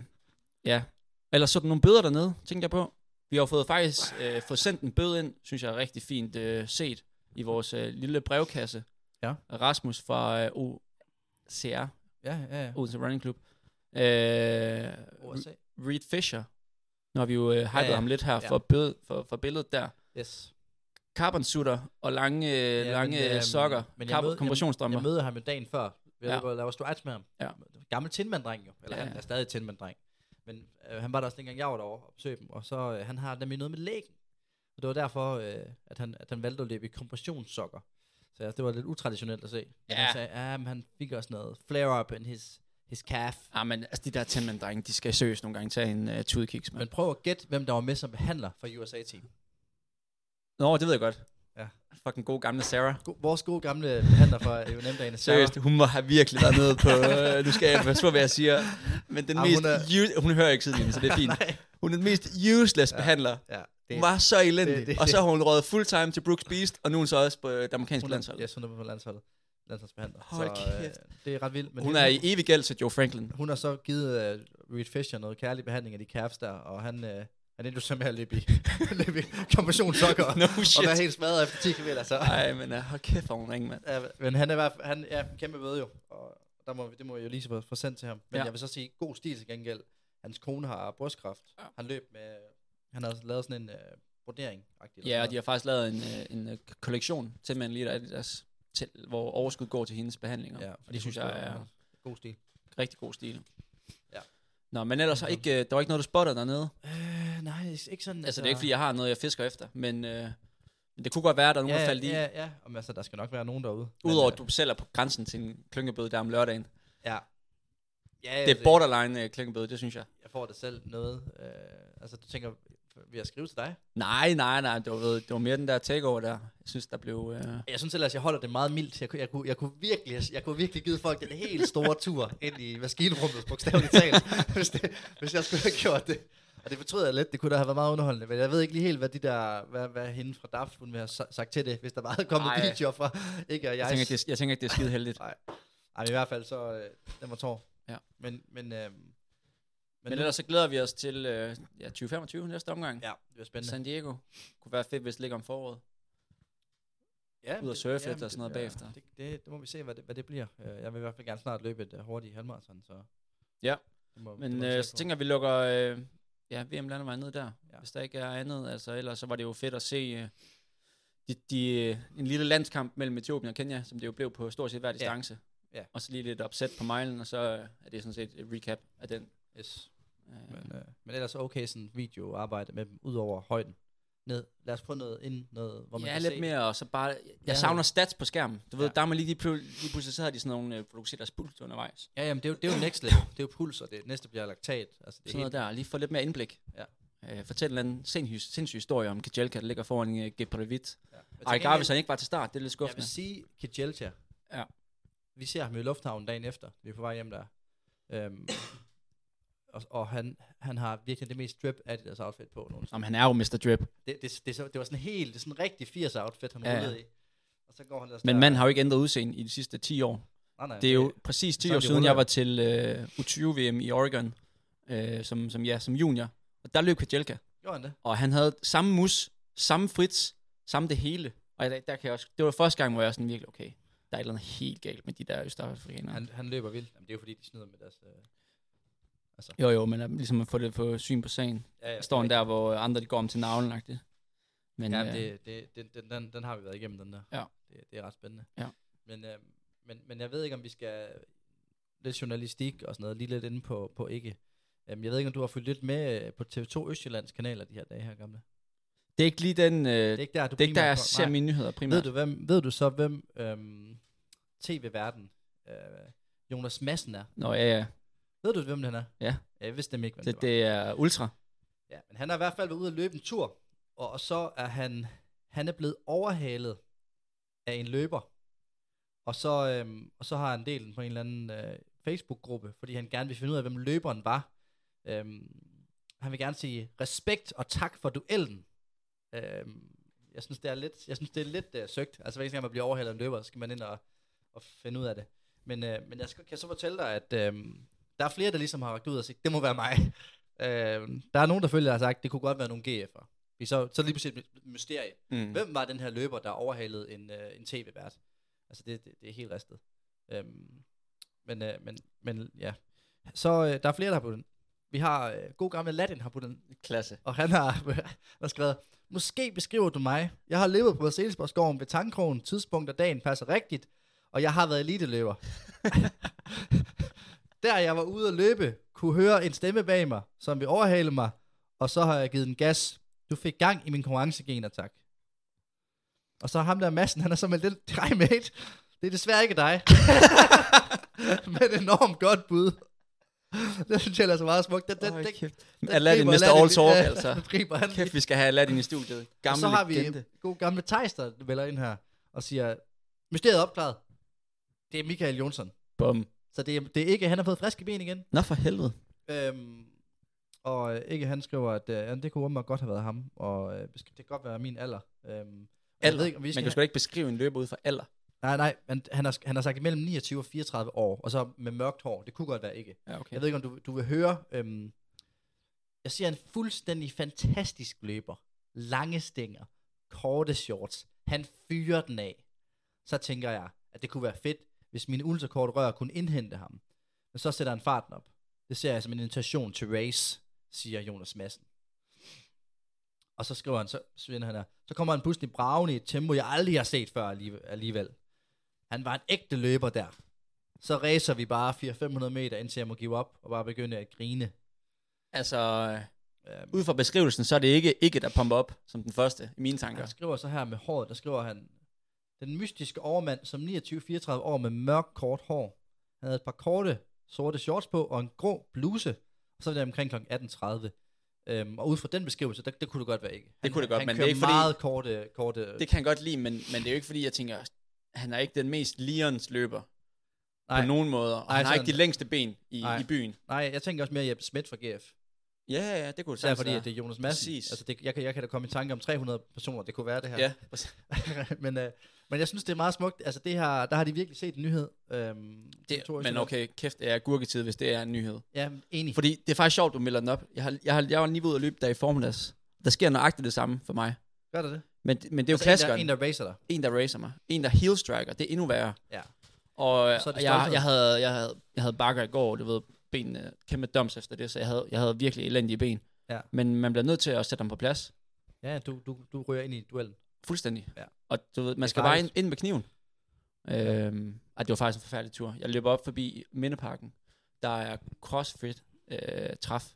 ja. Ellers så er der nogle bøder dernede, tænker jeg på. Vi har fået faktisk øh, fået sendt en bøde ind, synes jeg er rigtig fint øh, set, i vores øh, lille brevkasse. Ja. Rasmus fra øh, OCR, Ja, ja, ja. Odense Running Club. Øh. Reed Fisher. Nu har vi jo øh, hypet Ja, ja. ham lidt her Ja. for, bøde, for, for billedet der. Yes. Carbon sutter og lange, øh, Ja, lange men, øh, sokker. men jeg mød- jeg- kompressionsstrømper. Jeg mødte ham jo dagen før. Jeg Ja. ja. laver strides med ham. Ja. Gammel tindmanddreng jo. Eller Ja, ja, han er stadig tindmanddreng. Men øh, han var der også dengang, jeg var derovre og besøgte dem. Og så øh, han har nemlig noget med lægen. Og det var derfor, øh, at, han, at han valgte at løbe i kompressionssokker. Så ja, det var lidt utraditionelt at se. Men Ja. Han sagde, ja, men han fik også noget flare-up in his, his calf. Ja, men altså, de der tændmænd de skal seriøst nogle gange tage en uh, tudkiks, Men mand. prøv at gætte, hvem der var med som behandler for USA-team. Nå, det ved jeg godt. Ja. Fucking god gamle Sarah. Go- vores gode gamle behandler for UNM-dagene. Seriøst, hun må have virkelig været nede på... Øh, nu skal jeg passe på, hvad jeg siger. Men den Ah, mest... hun er- hun hører ikke sidelinjen, så det er fint. Hun er den mest useless behandler. Ja, Hun var så elendig. det- det- og så har hun røget fulltime til Brooks Beast, og nu er hun så også på øh, det amerikanske hun er, landshold. Yes, hun er på landsholdet. Landsholdsbehandler. Hold så, øh, kæft. det er ret vildt. Men Hun det- er i evig gæld til Joe Franklin. Hun har så givet uh, Reed Fisher noget kærlig behandling af de calves der, og han, uh, jo så med at løbe i, løbe i kompressionssokker, No og shit. være helt smadret efter 10 km. Så. Ej, men uh, hold kæft, hvor hun ringe, mand. Ja, men han er i hvert fald, han er en kæmpe møde jo, og der må, vi- det må jeg jo lige få, få sendt til ham. Men Ja. ja. jeg vil så sige, god stil til gengæld. Hans kone har brystkræft. Ja. Han løb med, han har lavet sådan en uh, brodering Ja, og de har faktisk lavet en, øh, en øh, kollektion til Man Leader Adidas, til, hvor overskud går til hendes behandlinger. Ja, og det synes jeg er god stil. rigtig god stil. Ja. Nå, men ellers har ikke, øh, der var ikke noget, du spotter dernede. Øh, nej, ikke sådan. Altså, det er ikke, fordi jeg har noget, jeg fisker efter, men, øh, men det kunne godt være, at der er nogen, ja, der faldt i. Ja, ja, og altså, der skal nok være nogen derude. Udover øh, at du selv er på grænsen til en klyngebøde der om lørdagen. Ja. Ja, Det er borderline øh, klyngebøde, det synes jeg. Jeg får det selv noget. Øh, altså, du tænker, vil jeg skrive til dig? Nej, nej, nej, det var, det var mere den der takeover der. Jeg synes, der blev... Øh... Jeg synes ellers, jeg holder det meget mildt. Jeg, kunne- jeg, kunne, jeg, kunne virkelig, jeg kunne virkelig give folk den helt store tur ind i maskinrummet, bogstaveligt talt, hvis, det, hvis jeg skulle have gjort det. Og det fortryder jeg lidt. Det kunne da have været meget underholdende. Men jeg ved ikke lige helt, hvad de der, hvad, hvad hende fra DAF, hun ville have sa- sagt til det, hvis der bare havde kommet Ej. videoer fra ikke og jeg. Jeg, tænker, ikke, det, jeg tænker ikke, det er skide heldigt. Nej. Ej, i hvert fald så, øh, den var tår. Ja. Men, men, øh, men, Men ellers så glæder vi os til øh, ja, 2025 næste omgang. Ja, det var spændende. San Diego. Kunne være fedt, hvis det ligger om foråret. ja, ud og surfe lidt men og sådan noget det- bagefter. Det, det, det, må vi se, hvad det, hvad det bliver. Øh, Jeg vil i hvert fald gerne snart løbe et uh, hurtigt halvmarathon, så... Ja. Det må, det Men må øh, så tænker vi lukker øh, ja, VM landevej ned der, Ja. ja. hvis der ikke er andet. Altså, ellers så var det jo fedt at se øh, de, de, øh, en lille landskamp mellem Etiopien og Kenya, som det jo blev på stort set hver distance. Ja. Og så lige lidt opsæt på milen, og så øh, er det sådan set et recap af den. Yes. Men, øh, men ellers okay sådan videoarbejde med dem, ud over højden. Ned. Lad os få noget ind, noget, hvor man ja, kan lidt se. mere, og så bare... Jeg Ja. savner stats på skærmen. Du ved, Ja. der er man lige, lige, lige pludselig, så har de sådan nogle, øh, hvor du kan se deres puls undervejs. Ja, jamen det er, jo, det er jo next level. Det er jo puls, og det næste bliver laktat. Altså, det er Sådan noget helt, der, lige få lidt mere indblik. Ja. Øh, fortæl en eller anden sindssyg, sindssyg historie om Kajelka, der ligger foran uh, Geprevit. ja. Ej, gengæld- hvis han ikke var til start, det er lidt Jeg skuffende. vil sige, Kjelcha. Ja. Vi ser ham i lufthavnen dagen efter. Vi er på vej hjem der. Øhm, og, og han, han har virkelig det mest drip Adidas outfit på nogensinde. Jamen, han er jo Mr. Drip. Det, det, det, så- det var sådan helt, det er sådan en rigtig 80 outfit, han Ja, ja. rullede i. Og så går han ellers Men der- manden har jo ikke ændret udseende i de sidste 10 år. nej, nej, Det er jo præcis 10 så er år de siden, ruller. jeg var til øh, U20-VM i Oregon, øh, som, som, ja, som junior. Og der løb Kajelka. Gjorde han det? Og han havde samme mus, samme frits, samme det hele. Og der, der kan jeg også, det var første gang, hvor jeg var sådan virkelig, okay, der er et eller andet helt galt med de der østafrikanere. Han, han løber vildt. Jamen, det er jo fordi, de snyder med deres... Øh, altså, Jo, jo, men uh, ligesom at få det på syn på sagen. ja, Der står han der, hvor andre de går om til navlen -agtigt. Men Ja, øh, det, det, den, den, den har vi været igennem, den der. Ja. Det, det er ret spændende. Ja. Men, øh, men, men jeg ved ikke, om vi skal lidt journalistik og sådan noget, lige lidt inde på, på ikke. Um, jeg ved ikke, om du har fulgt lidt med øh, på TV2 Østjyllands kanaler de her dage her, gamle. det er ikke lige den... Øh, Det er ikke der, du det er ikke der, jeg ser nej. mine nyheder primært. Ved du, hvem, ved du så, hvem øhm, TV-verden øh, Jonas Madsen er? Nå, ja, ja. Ved du, hvem den er? Ja. Jeg vidste nemlig ikke, hvem det, Det, det er Ultra. var. Ja, men han har i hvert fald været ude at løbe en tur, og, og så er han, han er blevet overhalet af en løber. Og så, øhm, og så har han delt den på en eller anden øh, Facebook-gruppe, fordi han gerne vil finde ud af, hvem løberen var. Øhm, han vil gerne sige respekt og tak for duellen. Øhm, jeg synes, det er lidt, jeg synes, det er lidt øh, søgt. Altså, hver eneste gang man bliver overhalet af en løber, så skal man ind og, og finde ud af det. Men, øh, men jeg skal, kan så fortælle dig, at øh, der er flere, der ligesom har ragt ud og sagt, det må være mig. øh, der er nogen, der følger, der har sagt, det kunne godt være nogle GF'er. Vi Så, så lige pludselig et mysterie. Mm. Hvem var den her løber, der overhalede en, øh, en tv-vært? Altså, det, det, det er helt ristet. Øhm, men, øh, men, men ja. Så øh, der er flere, der har på den. Vi har øh, god gamle Latin har på den, Klasse. og han har, han har skrevet, Måske beskriver du mig. Jeg har levet på Mercedesborgsgården ved Tankkrogen. Tidspunkt af dagen passer rigtigt. Og jeg har været eliteløber. Der jeg var ude at løbe, kunne høre en stemme bag mig, som vil overhale mig. Og så har jeg givet den gas. Du fik gang i min konkurrencegener, tak. Og så ham der massen, han er så med den, nej mate, det er desværre ikke dig. Men enormt godt bud. Det synes jeg er så meget smukt. Den, den, Øj, den, kæft. den Aladdin, griber Mr. All Talk, altså. griber han Kæft, vi skal have Aladdin i studiet. og Gammel så har vi legende. god gamle Thijs, der vælger ind her og siger, mysteriet er opklaret. Det er Michael Jonsson. Bum. Så det er, det er ikke, han har fået friske ben igen. Nå for helvede. Øhm, og øh, ikke han skriver, at øh, ja, det kunne åbenbart godt have været ham, og øh, det kan godt være min alder. Øhm, Alder. ikke, om vi Man skal kan sgu ikke beskrive en løber ud fra alder. Nej, nej, men han har, han har sagt imellem 29 og 34 år, og så med mørkt hår. Det kunne godt være ikke. Ja, okay. Jeg ved ikke, om du, du vil høre... Øhm, jeg siger en fuldstændig fantastisk løber. Lange stænger. Korte shorts. Han fyrer den af. Så tænker jeg, at det kunne være fedt, hvis mine ultrakorte rør kunne indhente ham. Men så sætter han farten op. Det ser jeg som en invitation til race, siger Jonas Madsen. Og så skriver han, så, så, han her, så kommer han pludselig bravende i et tempo, jeg aldrig har set før alligevel- alligevel. Han var en ægte løber der. Så racer vi bare 400-500 meter, indtil jeg må give op, og bare begynde at grine. Altså, øh, Øhm, ud fra beskrivelsen, så er det ikke ikke der pumper op, som den første i mine tanker. han skriver så her med håret, der skriver han, den mystiske overmand, som 29-34 år med mørk kort hår, han havde et par korte sorte shorts på, og en grå bluse, og så var det omkring kl. 18.30. Øhm, og ud fra den beskrivelse, der, det kunne det godt være ikke. Han, kunne det godt, han men det er ikke fordi- meget korte, korte Det kan jeg godt lide, men, men det er jo ikke fordi, jeg tænker, han er ikke den mest Lions løber Nej. på nogen måder. Og Nej, han har ikke de længste ben i, Nej. i byen. Nej, jeg tænker også mere Jeppe Schmidt fra GF. Ja, ja, det kunne det sagtens fordi, det er Jonas Madsen. Præcis. Altså, det, jeg, kan, jeg kan da komme i tanke om 300 personer, det kunne være det her. Ja, men, øh, men jeg synes, det er meget smukt. Altså, det her, der har de virkelig set en nyhed. Øhm, det, to men okay, kæft, det er gurketid, hvis det er en nyhed. Ja, enig. Fordi det er faktisk sjovt, du melder den op. Jeg, har, jeg, har, jeg var lige ude og løbe der i formiddags. Der sker nøjagtigt det samme for mig. Gør det det? Men, men det er jo altså, klassikeren. En, der, en, der racer dig. en, der racer mig. En, der heel striker. Det er endnu værre. Ja. Og Så er jeg, jeg, havde, jeg, havde, jeg havde bakker i går, du ved, benene kæmpe doms efter det, så jeg havde, jeg havde virkelig elendige ben. Ja. Men man bliver nødt til at sætte dem på plads. Ja, du, du, du ryger ind i duellen. Fuldstændig. Ja. Og du ved, man skal bare ind, ind med kniven. Øhm, ej, det var faktisk en forfærdelig tur. Jeg løb op forbi Mindeparken. Der er CrossFit øh, træf.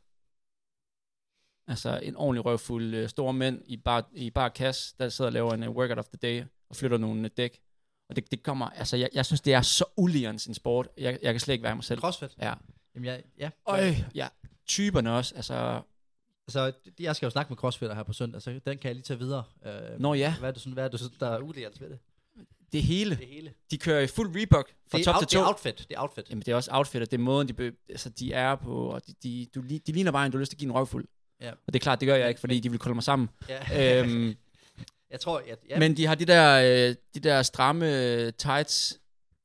Altså en ordentlig røvfuld øh, store mænd i bar, i bar kasse, der sidder og laver en uh, workout of the day og flytter nogle uh, dæk. Og det, det kommer, altså jeg, jeg synes, det er så uligens en sport. Jeg, jeg kan slet ikke være mig selv. Crossfit? Ja. Jamen, jeg, ja. Øj, ja. Typerne også, altså... Så jeg skal jo snakke med crossfitter her på søndag, så den kan jeg lige tage videre. Øh, Nå ja, Hvad er det, sådan, hvad er det sådan, der er uligans ved det? det hele. Det hele. De kører i fuld Reebok fra top er, til out, det er to. outfit. Det er outfit. Jamen det er også outfit, og det er måden, de, be, altså, de er på, og de, de, du, de ligner bare en, du har lyst til at give en røvfuld. Ja. Og det er klart, det gør jeg ikke, fordi de vil kolde mig sammen. Ja. øhm, jeg tror, at, ja. Men de har de der, øh, de der stramme tights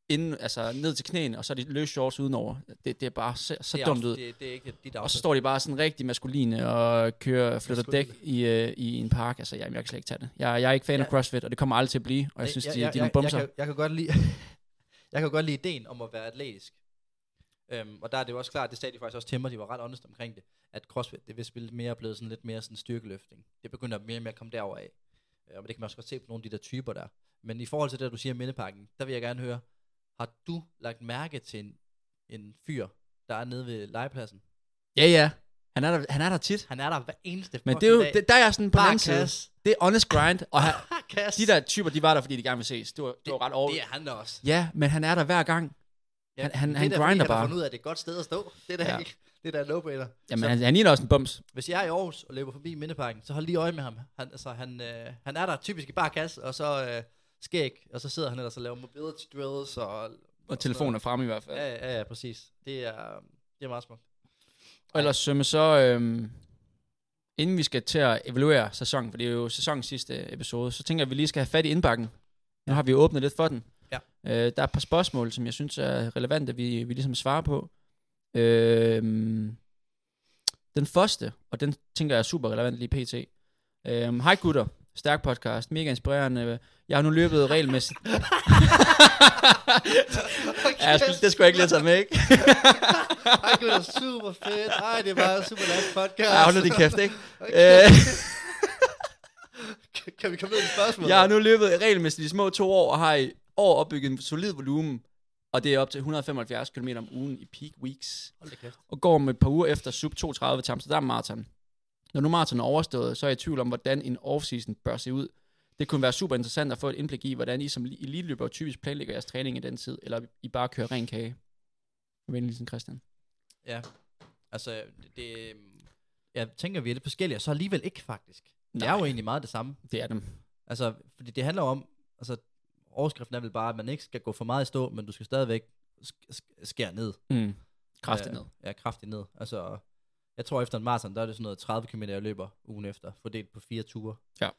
inden, altså ned til knæene, og så er de løse shorts udenover. Det, det er bare så, så det er dumt ud. Det, det er ikke dit Og så står de bare sådan rigtig maskuline og kører, flytter dæk i, øh, i en park. Altså, jamen, jeg kan slet ikke tage det. Jeg, jeg er ikke fan Ja. af CrossFit, og det kommer aldrig til at blive. Og jeg Nej, synes, jeg, de, jeg, de er nogle bumser. jeg, kan, jeg kan godt lide, jeg kan godt lide ideen om at være atletisk. Øhm, og der er det jo også klart, det sagde de faktisk også til mig, de var ret honest omkring det, at CrossFit, det vist lidt mere blevet sådan lidt mere sådan styrkeløftning. Det begynder mere og mere at komme derover af. Øh, og det kan man også godt se på nogle af de der typer der. Men i forhold til det, du siger mindepakken, der vil jeg gerne høre, har du lagt mærke til en, en fyr, der er nede ved legepladsen? Ja, ja. Han er der, han er der tit. Han er der hver eneste Men det er jo, dag. det, der er jeg sådan på den Bare side. Det er honest grind, og han, Bare de der typer, de var der, fordi de gerne vil ses. Det var, det, var ret over. Det er han da også. Ja, men han er der hver gang. Ja, Han- han- det han fordi grinder han har bare. fundet ud af, at det er et godt sted at stå. Det er da Ja. ikke, det er da no brainer. Jamen, så, han, han ligner også en bums. hvis jeg er i Aarhus og løber forbi Mindeparken, så hold lige øje med ham. Han, altså, han, øh, han er der typisk i bare kasse, og så øh, skæg, og så sidder han ellers og laver mobility drills. Og, Og telefonen er fremme i hvert fald. Ja, ja, ja, præcis. Det er, det er meget smukt. Og ellers Sømme, så øhm, inden vi skal til at evaluere sæsonen, for det er jo sæsonens sidste episode, så tænker jeg, at vi lige skal have fat i indbakken. Nu har vi åbnet lidt for den. Ja. Øh, der er et par spørgsmål, som jeg synes er relevante, vi, vi ligesom svarer på. Øhm, den første, og den tænker jeg er super relevant lige pt. Øhm, Hej gutter, stærk podcast, mega inspirerende. Jeg har nu løbet regelmæssigt. ja, jeg skulle- det skulle jeg ikke lige tage med, ikke? Ej, det er super fedt. Ej, det bare super nice podcast. Ja, hold nu din kæft, ikke? Okay. Øh, kan vi komme ned i spørgsmålet? Jeg har nu løbet regelmæssigt de små to år, og har i år opbygget en solid volumen, og det er op til 175 km om ugen i peak weeks, Hold kæft. og går med et par uger efter sub 32 til Amsterdam Marathon. Når nu maraton er overstået, så er jeg i tvivl om, hvordan en off-season bør se ud. Det kunne være super interessant at få et indblik i, hvordan I som eliteløber typisk planlægger jeres træning i den tid, eller I bare kører ren kage. Venligsen Christian. Ja, altså, det, jeg tænker, vi er lidt forskellige, og så alligevel ikke faktisk. Det er jo Nej. egentlig meget det samme. Det er dem. Altså, fordi det handler om, altså, overskriften er vel bare, at man ikke skal gå for meget i stå, men du skal stadigvæk sk- sk- skære ned. Mm. Kraftigt ned. Ja, kraftigt ned. Altså, jeg tror efter en maraton, der er det sådan noget 30 km, jeg løber ugen efter, fordelt på fire ture. Ja.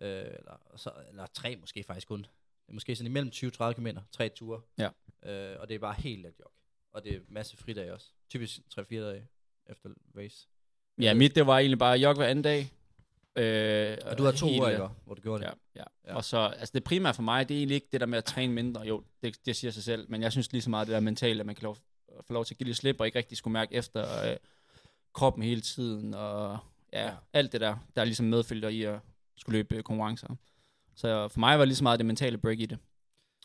Øh, eller, så, eller tre måske faktisk kun. Det er måske sådan imellem 20-30 km, tre ture. Ja. Øh, og det er bare helt let jog. Og det er masse fridage også. Typisk 3-4 dage efter race. Ja, mit det var egentlig bare jog hver anden dag. Øh, Og du har to øh, ikke, hvor du gjorde det. Ja, ja. Ja. Og så, altså det primære for mig, det er egentlig ikke det der med at træne mindre. Jo, det, det siger sig selv. Men jeg synes lige så meget det der mentale, at man kan lov, få lov til at give lidt slip, og ikke rigtig skulle mærke efter øh, kroppen hele tiden, og ja, Ja. alt det der, der ligesom medfølger i at skulle løbe øh, konkurrencer. Så for mig var lige så meget det mentale break i det.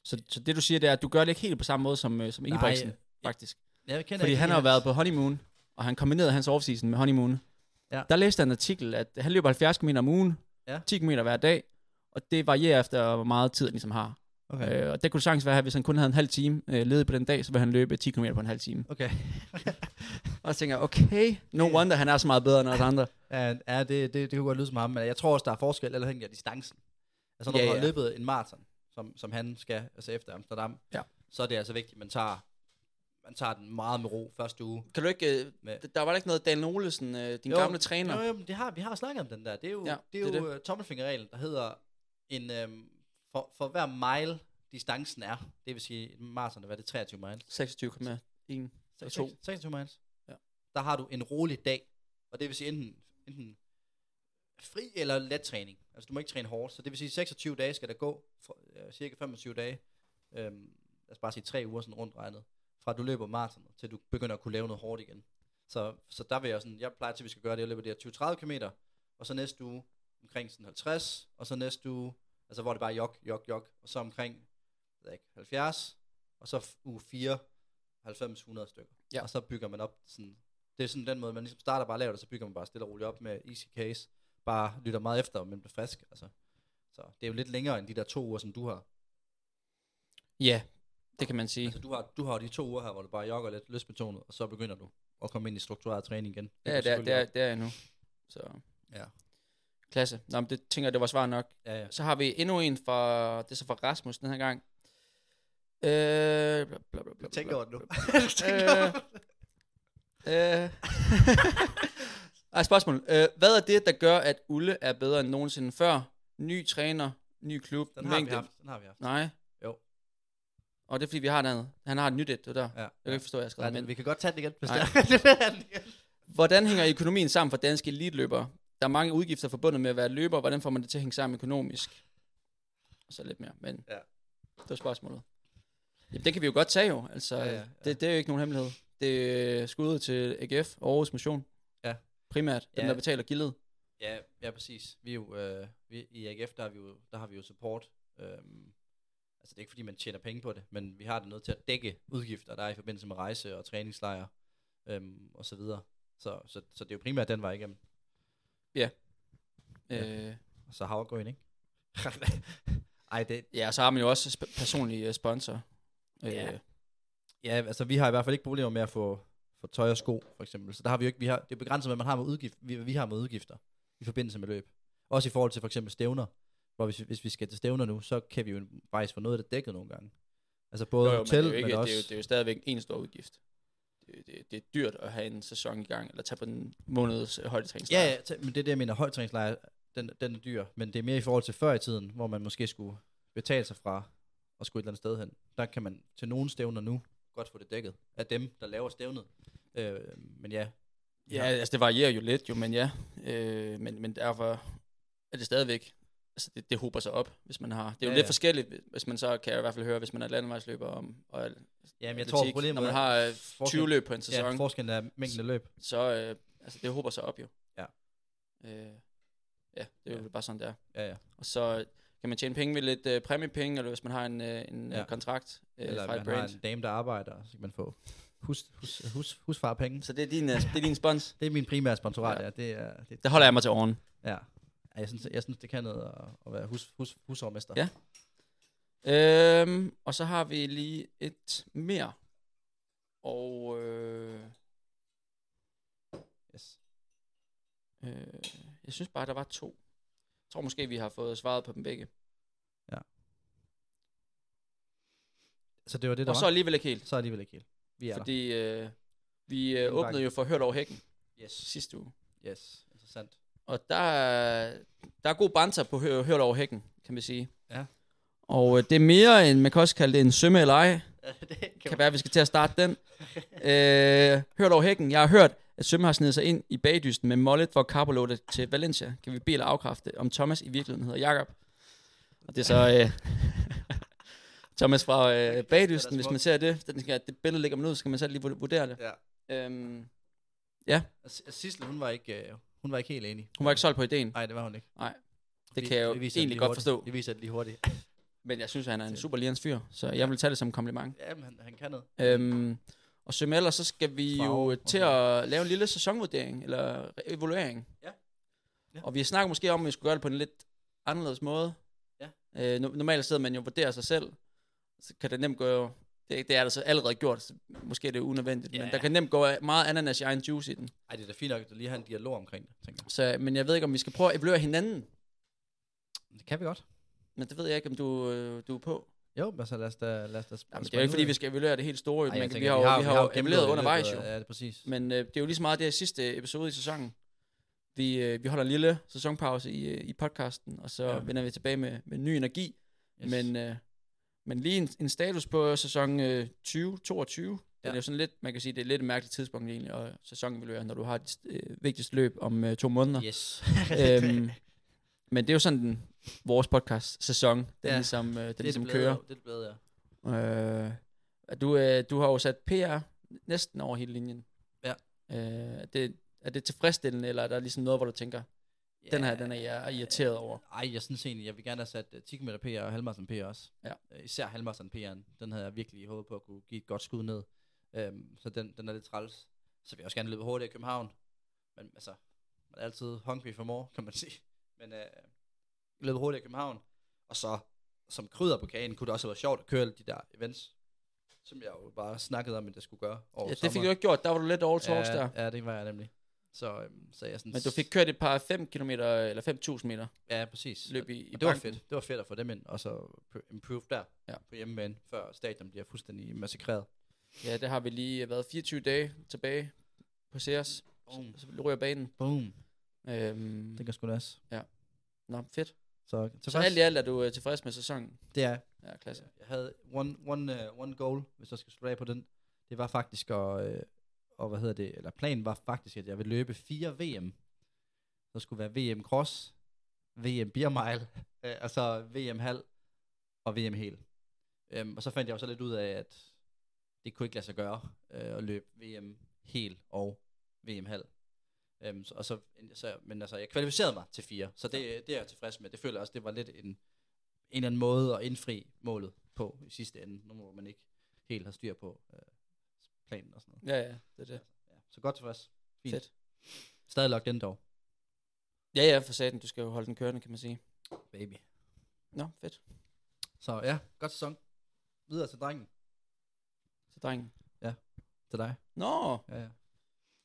Så, så det du siger, det er, at du gør det ikke helt på samme måde som, øh, som Nej, Ingebrigtsen, faktisk. Jeg kender Fordi ikke han har været på honeymoon, og han kombinerede hans offseason med honeymoon. Ja. Der læste jeg en artikel, at han løber 70 km om ugen, Ja. 10 km hver dag, og det varierer efter, hvor meget tid han ligesom har. Okay. Øh, og det kunne sagtens være, at hvis han kun havde en halv time øh, ledet på den dag, så vil han løbe 10 km på en halv time. Okay. Og tænker okay, no wonder, han er så meget bedre end os andre. ja, ja det, det, det kunne godt lyde som ham, men jeg tror også, der er forskel, eller hænger distancen. Altså når Ja, du har ja. løbet en maraton, som, som han skal, altså efter Amsterdam, Ja. så er det altså vigtigt, at man tager, man tager den meget med ro første uge. Kan du ikke, øh, Med- der var ikke noget, Daniel Olesen, øh, din Jo, gamle træner? Jo, jo, det har, vi har snakket om den der. Det er jo, Ja, det er det jo det. tommelfingerreglen, der hedder, en, øhm, for, for hver mile distancen er, det vil sige, maraton, hvad er det, 23 miles? 26,1. Og to. 26 miles. Der har du en rolig dag, og det vil sige enten, enten fri eller let træning. Altså du må ikke træne hårdt, så det vil sige 26 dage skal der gå, for, øh, cirka 25 dage, øhm, lad os bare sige tre uger sådan rundt regnet, fra du løber maraton, til du begynder at kunne lave noget hårdt igen. Så, så der vil jeg sådan, jeg plejer til, at vi skal gøre det, jeg løber det her 20-30 km, og så næste uge omkring sådan 50, og så næste uge, altså hvor det bare jog, jog, jog, og så omkring jeg ved ikke, 70, og så uge 4, 90-100 stykker. Ja. Og så bygger man op sådan Det er sådan den måde, man ligesom starter bare lavt, og så bygger man bare stille og roligt op med easy case. Bare lytter meget efter, men bliver frisk. Altså. Så det er jo lidt længere end de der to uger, som du har. Ja, det kan man sige. Altså, du har, du har de to uger her, hvor du bare jogger lidt lystbetonet, og så begynder du at komme ind i struktureret træning igen. Ja, går det er, det er, det er jeg nu. Så Ja. klasse. Nå, men det tænker jeg, det var svar nok. Ja, ja. Så har vi endnu en fra, det er så fra Rasmus den her gang. Øh, bla, bla, bla, bla, bla, Tænk bla. over det nu. Øh, øh. Ej, spørgsmål. Øh, hvad er det, der gør, at Ulle er bedre end nogensinde før? Ny træner, ny klub, Den har vi mængde? haft. Den har vi haft. Nej. Jo. Og det er fordi, vi har et andet. Han har et nyt et, det der. Ja. Jeg kan ikke forstå, at jeg har skrevet Nej, men vi kan godt tage den igen, hvis det er. Hvordan hænger økonomien sammen for danske elitløbere? Der er mange udgifter forbundet med at være løber. Hvordan får man det til at hænge sammen økonomisk? Og så lidt mere, men Ja. det var spørgsmålet. Jamen, det kan vi jo godt tage jo. Altså, Ja, ja, ja. Det, det er jo ikke nogen hemmelighed. Det er skuddet til AGF Aarhus Motion. Ja. Primært, dem Ja. der betaler gildet. Ja, ja, præcis. Vi er jo, øh, vi, I AGF, der, har vi jo, der har vi jo support. Øhm, altså det er ikke fordi, man tjener penge på det, men vi har det nødt til at dække udgifter, der er i forbindelse med rejse og træningslejre øhm, og så videre. Så, så, så det er jo primært den vej igennem. Ja. Øh, Og så havregryn, ikke? Ej, det, ja, så har man jo også sp- personlige øh, sponsor. Ja. Øh, ja, altså vi har i hvert fald ikke problemer med at få, få tøj og sko, for eksempel. Så der har vi jo ikke, vi har, det er begrænset, hvad man har med udgift, vi, vi har med udgifter i forbindelse med løb. Også i forhold til for eksempel stævner, hvor hvis, hvis vi skal til stævner nu, så kan vi jo faktisk få noget af det dækket nogle gange. Altså både jo, jo, hotel, men, det er jo ikke, men også... det, er jo, det er jo stadigvæk en stor udgift. Det, det, det er dyrt at have en sæson i gang, eller tage på en måneds øh, højdetræningslejr. Ja, ja, t- men det er det, jeg mener. Højtræningslejr, den, den er dyr. Men det er mere i forhold til før i tiden, hvor man måske skulle betale sig fra at skulle et eller andet sted hen. Der kan man til nogle stævner nu godt få det dækket af dem, der laver stævnet. Øh, men ja, Ja, altså det varierer jo lidt jo, men ja. Øh, men, men derfor er det stadigvæk, altså det, det hober sig op, hvis man har. Det er jo Ja, ja, lidt ja. forskelligt, hvis man så kan jeg i hvert fald høre, hvis man er landevejsløber om, og ja men jeg tror problemet når man har øh, 20 forskel- løb på en sæson, Ja, forskellen er mængden af løb. så øh, altså det hober sig op jo. Ja. Øh, ja, det er jo Ja. bare sådan der. Ja, ja. Og så kan man tjene penge ved lidt øh, præmiepenge, eller hvis man har en, øh, en Ja. ja. kontrakt øh, Eller fra et man har brand. en dame, der arbejder, så kan man få hus, hus, hus, husfarpenge. Så det er din, øh, det er din spons. Det er min primære sponsorat, ja. Ja. Det, er, det, Det holder jeg mig til åren. Ja. ja jeg, synes, jeg synes, det kan noget at, at være hus, hus, husårmester. Ja. Øhm, og så har vi lige et mere. Og øh, Yes. øh, jeg synes bare, der var to. Tror måske, vi har fået svaret på dem begge. Så det var det, der Og så var? alligevel ikke helt. Så er alligevel ikke helt. Vi er Fordi øh, vi øh, åbnede jo for Hørt over hækken. Yes. sidste uge. Yes. Interessant. Og der, er- der er god banter på Hør, Hørt over hækken, kan man sige. Ja. Og øh, det er mere end, man kan også kalde det en sømme eller ej. det kan, kan være, at vi skal til at starte den. øh, hørt over hækken. Jeg har hørt, at Sømme har snedet sig ind i bagdysten med mollet for carbolådet til Valencia. Kan vi bede eller afkræfte, om Thomas i virkeligheden hedder Jakob? Og det er så øh, Thomas fra øh, bagdysten, hvis man ser det. Den skal, det billede ligger man ud, så skal man selv lige vur- vurdere det. Ja. Øhm, Sissel, hun var ikke, øh, hun var ikke helt enig. hun var ikke solgt på ideen. Nej, det var hun ikke. Det kan jeg jo viser egentlig godt hurtigt. forstå. Det viser det lige hurtigt. Men jeg synes, at han er en super lirens fyr, så jeg vil tage det som en kompliment. Ja, men han, han kan noget. Øhm, og som ellers, så skal vi Farve jo til sådan at lave en lille sæsonvurdering, eller evaluering. Ja. Ja. Og vi snakker måske om, at vi skulle gøre det på en lidt anderledes måde. Ja. Øh, no- normalt sidder man jo og vurderer sig selv. Så kan det nemt gå... Det, det er der så allerede gjort, så måske er det unødvendigt, Ja. men der kan nemt gå meget ananas i egen juice i den. Ej, det er da fint nok, at du lige har en dialog omkring det, tænker jeg. Så, men jeg ved ikke, om vi skal prøve at evaluere hinanden. Det kan vi godt. Men det ved jeg ikke, om du, øh, du er på. Jo, men så lad os da, lad os da Jamen, det er jo ikke, fordi vi skal evaluere det helt store. Ej, men jeg vi tænker, har, vi har, jo gennemgået evalueret det i undervejs løbet jo. Ja, det er præcis. Men øh, det er jo lige så meget det her sidste episode i sæsonen. Vi, øh, vi holder en lille sæsonpause i, øh, i podcasten, og så Ja. vender vi tilbage med, med ny energi. Yes. Men, øh, men lige en, en status på sæson øh, 2022. Den Ja. er jo sådan lidt, man kan sige, det er lidt et mærkeligt tidspunkt egentlig, og sæsonevaluere, når du har dit øh, vigtigste løb om øh, to måneder. Yes. øhm, men det er jo sådan den, vores podcast sæson, den Ja. ja. ligesom, øh, den det ligesom det kører. blevet, det er det blevet, ja. Øh, du, øh, du har jo sat PR næsten over hele linjen. Ja. Øh, er, det, er det tilfredsstillende, eller er der ligesom noget, hvor du tænker, den her, den er jeg irriteret over? Ej, jeg synes egentlig, jeg vil gerne have sat uh, 10 km PR og halvmarathon PR også. Ja. Uh, især halvmarathon PR'en, den havde jeg virkelig håbet på at kunne give et godt skud ned. Um, så den, den er lidt træls. så vil jeg også gerne løbe hurtigt i København. Men altså, man er altid hungry for more, kan man sige. Men øh, løbe hurtigt i København. Og så, som krydder på kagen, kunne det også have været sjovt at køre alle de der events, som jeg jo bare snakkede om, at jeg skulle gøre over Ja, det fik sommeren. du ikke gjort. Der var du lidt all talks ja, der. Ja, det var jeg nemlig. Så, øhm, så jeg sådan... Men du fik kørt et par 5 km eller 5.000 meter Ja, præcis. løb i, i og det var banken. fedt. Det var fedt at få dem ind, og så pr- improve der Ja. på hjemmebane, før stadion bliver fuldstændig massakreret. Ja, det har vi lige været 24 dage tilbage på Sears. Boom. Så vi ryger banen. Boom. Øhm, Det kan sgu nas. nå, fedt. Så, Så alt i alt er du øh, tilfreds med sæsonen? det er, Ja, klasse. jeg havde one, one, uh, one goal, hvis jeg skal slutte af på den. Det var faktisk at, øh, og hvad hedder det, eller planen var faktisk, at jeg ville løbe fire VM. Der skulle være VM Cross, VM Beer Mile, øh, og så VM Halv og VM Hel. Øhm, og så fandt jeg jo så lidt ud af, at det kunne ikke lade sig gøre øh, at løbe VM Hel og VM Halv. Øhm, så, og så, så, men altså, jeg kvalificerede mig til fire, så det, det er jeg tilfreds med. Det føler jeg også, det var lidt en, en eller anden måde at indfri målet på i sidste ende, nu hvor man ikke helt har styr på øh, planen og sådan noget. Ja, ja, det er det. Ja, så godt tilfreds. Fint. Fedt. Stadig lagt den dog. Ja, ja, for satan, du skal jo holde den kørende, kan man sige. Baby. Nå, fedt. Så ja, godt sæson. Videre til drengen. Så drengen. Til dig. Nå, Ja, ja.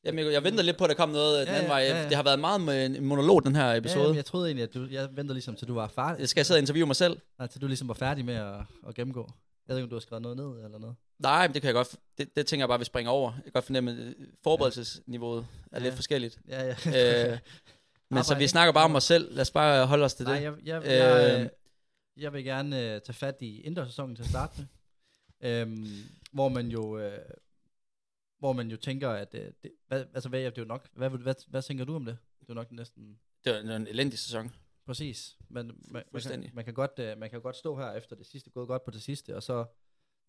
Jamen, jeg, jeg venter lidt på, at der kom noget øh, den Ja, anden ja, vej. ja, ja. Det har været meget med en monolog, den her Ja, episode. jamen, jeg troede egentlig, at du, jeg venter ligesom, til du var færdig. Jeg skal sidde og interviewe mig selv. Nej, til du ligesom var færdig med at, at gennemgå. Jeg ved ikke, om du har skrevet noget ned eller noget. Nej, men det kan jeg godt. Det, det tænker jeg bare, vi springer over. Jeg kan godt fornemme, at øh, forberedelsesniveauet er Ja. lidt forskelligt. Ja, ja. Øh, Men så Arbejde, vi ikke? snakker bare om os selv. Lad os bare holde os til Nej, det. jeg, jeg, jeg, Øh, øh, jeg vil gerne øh, tage fat i indersæsonen til at starte med. øhm, hvor man jo øh, hvor man jo tænker at øh, det, hvad, altså hvad, det er jo nok hvad, hvad, hvad, hvad tænker du om det? Det er nok næsten Det var en elendig sæson. præcis. Men man, man, kan, man kan godt øh, man kan jo godt stå her efter det sidste gået godt på det sidste og så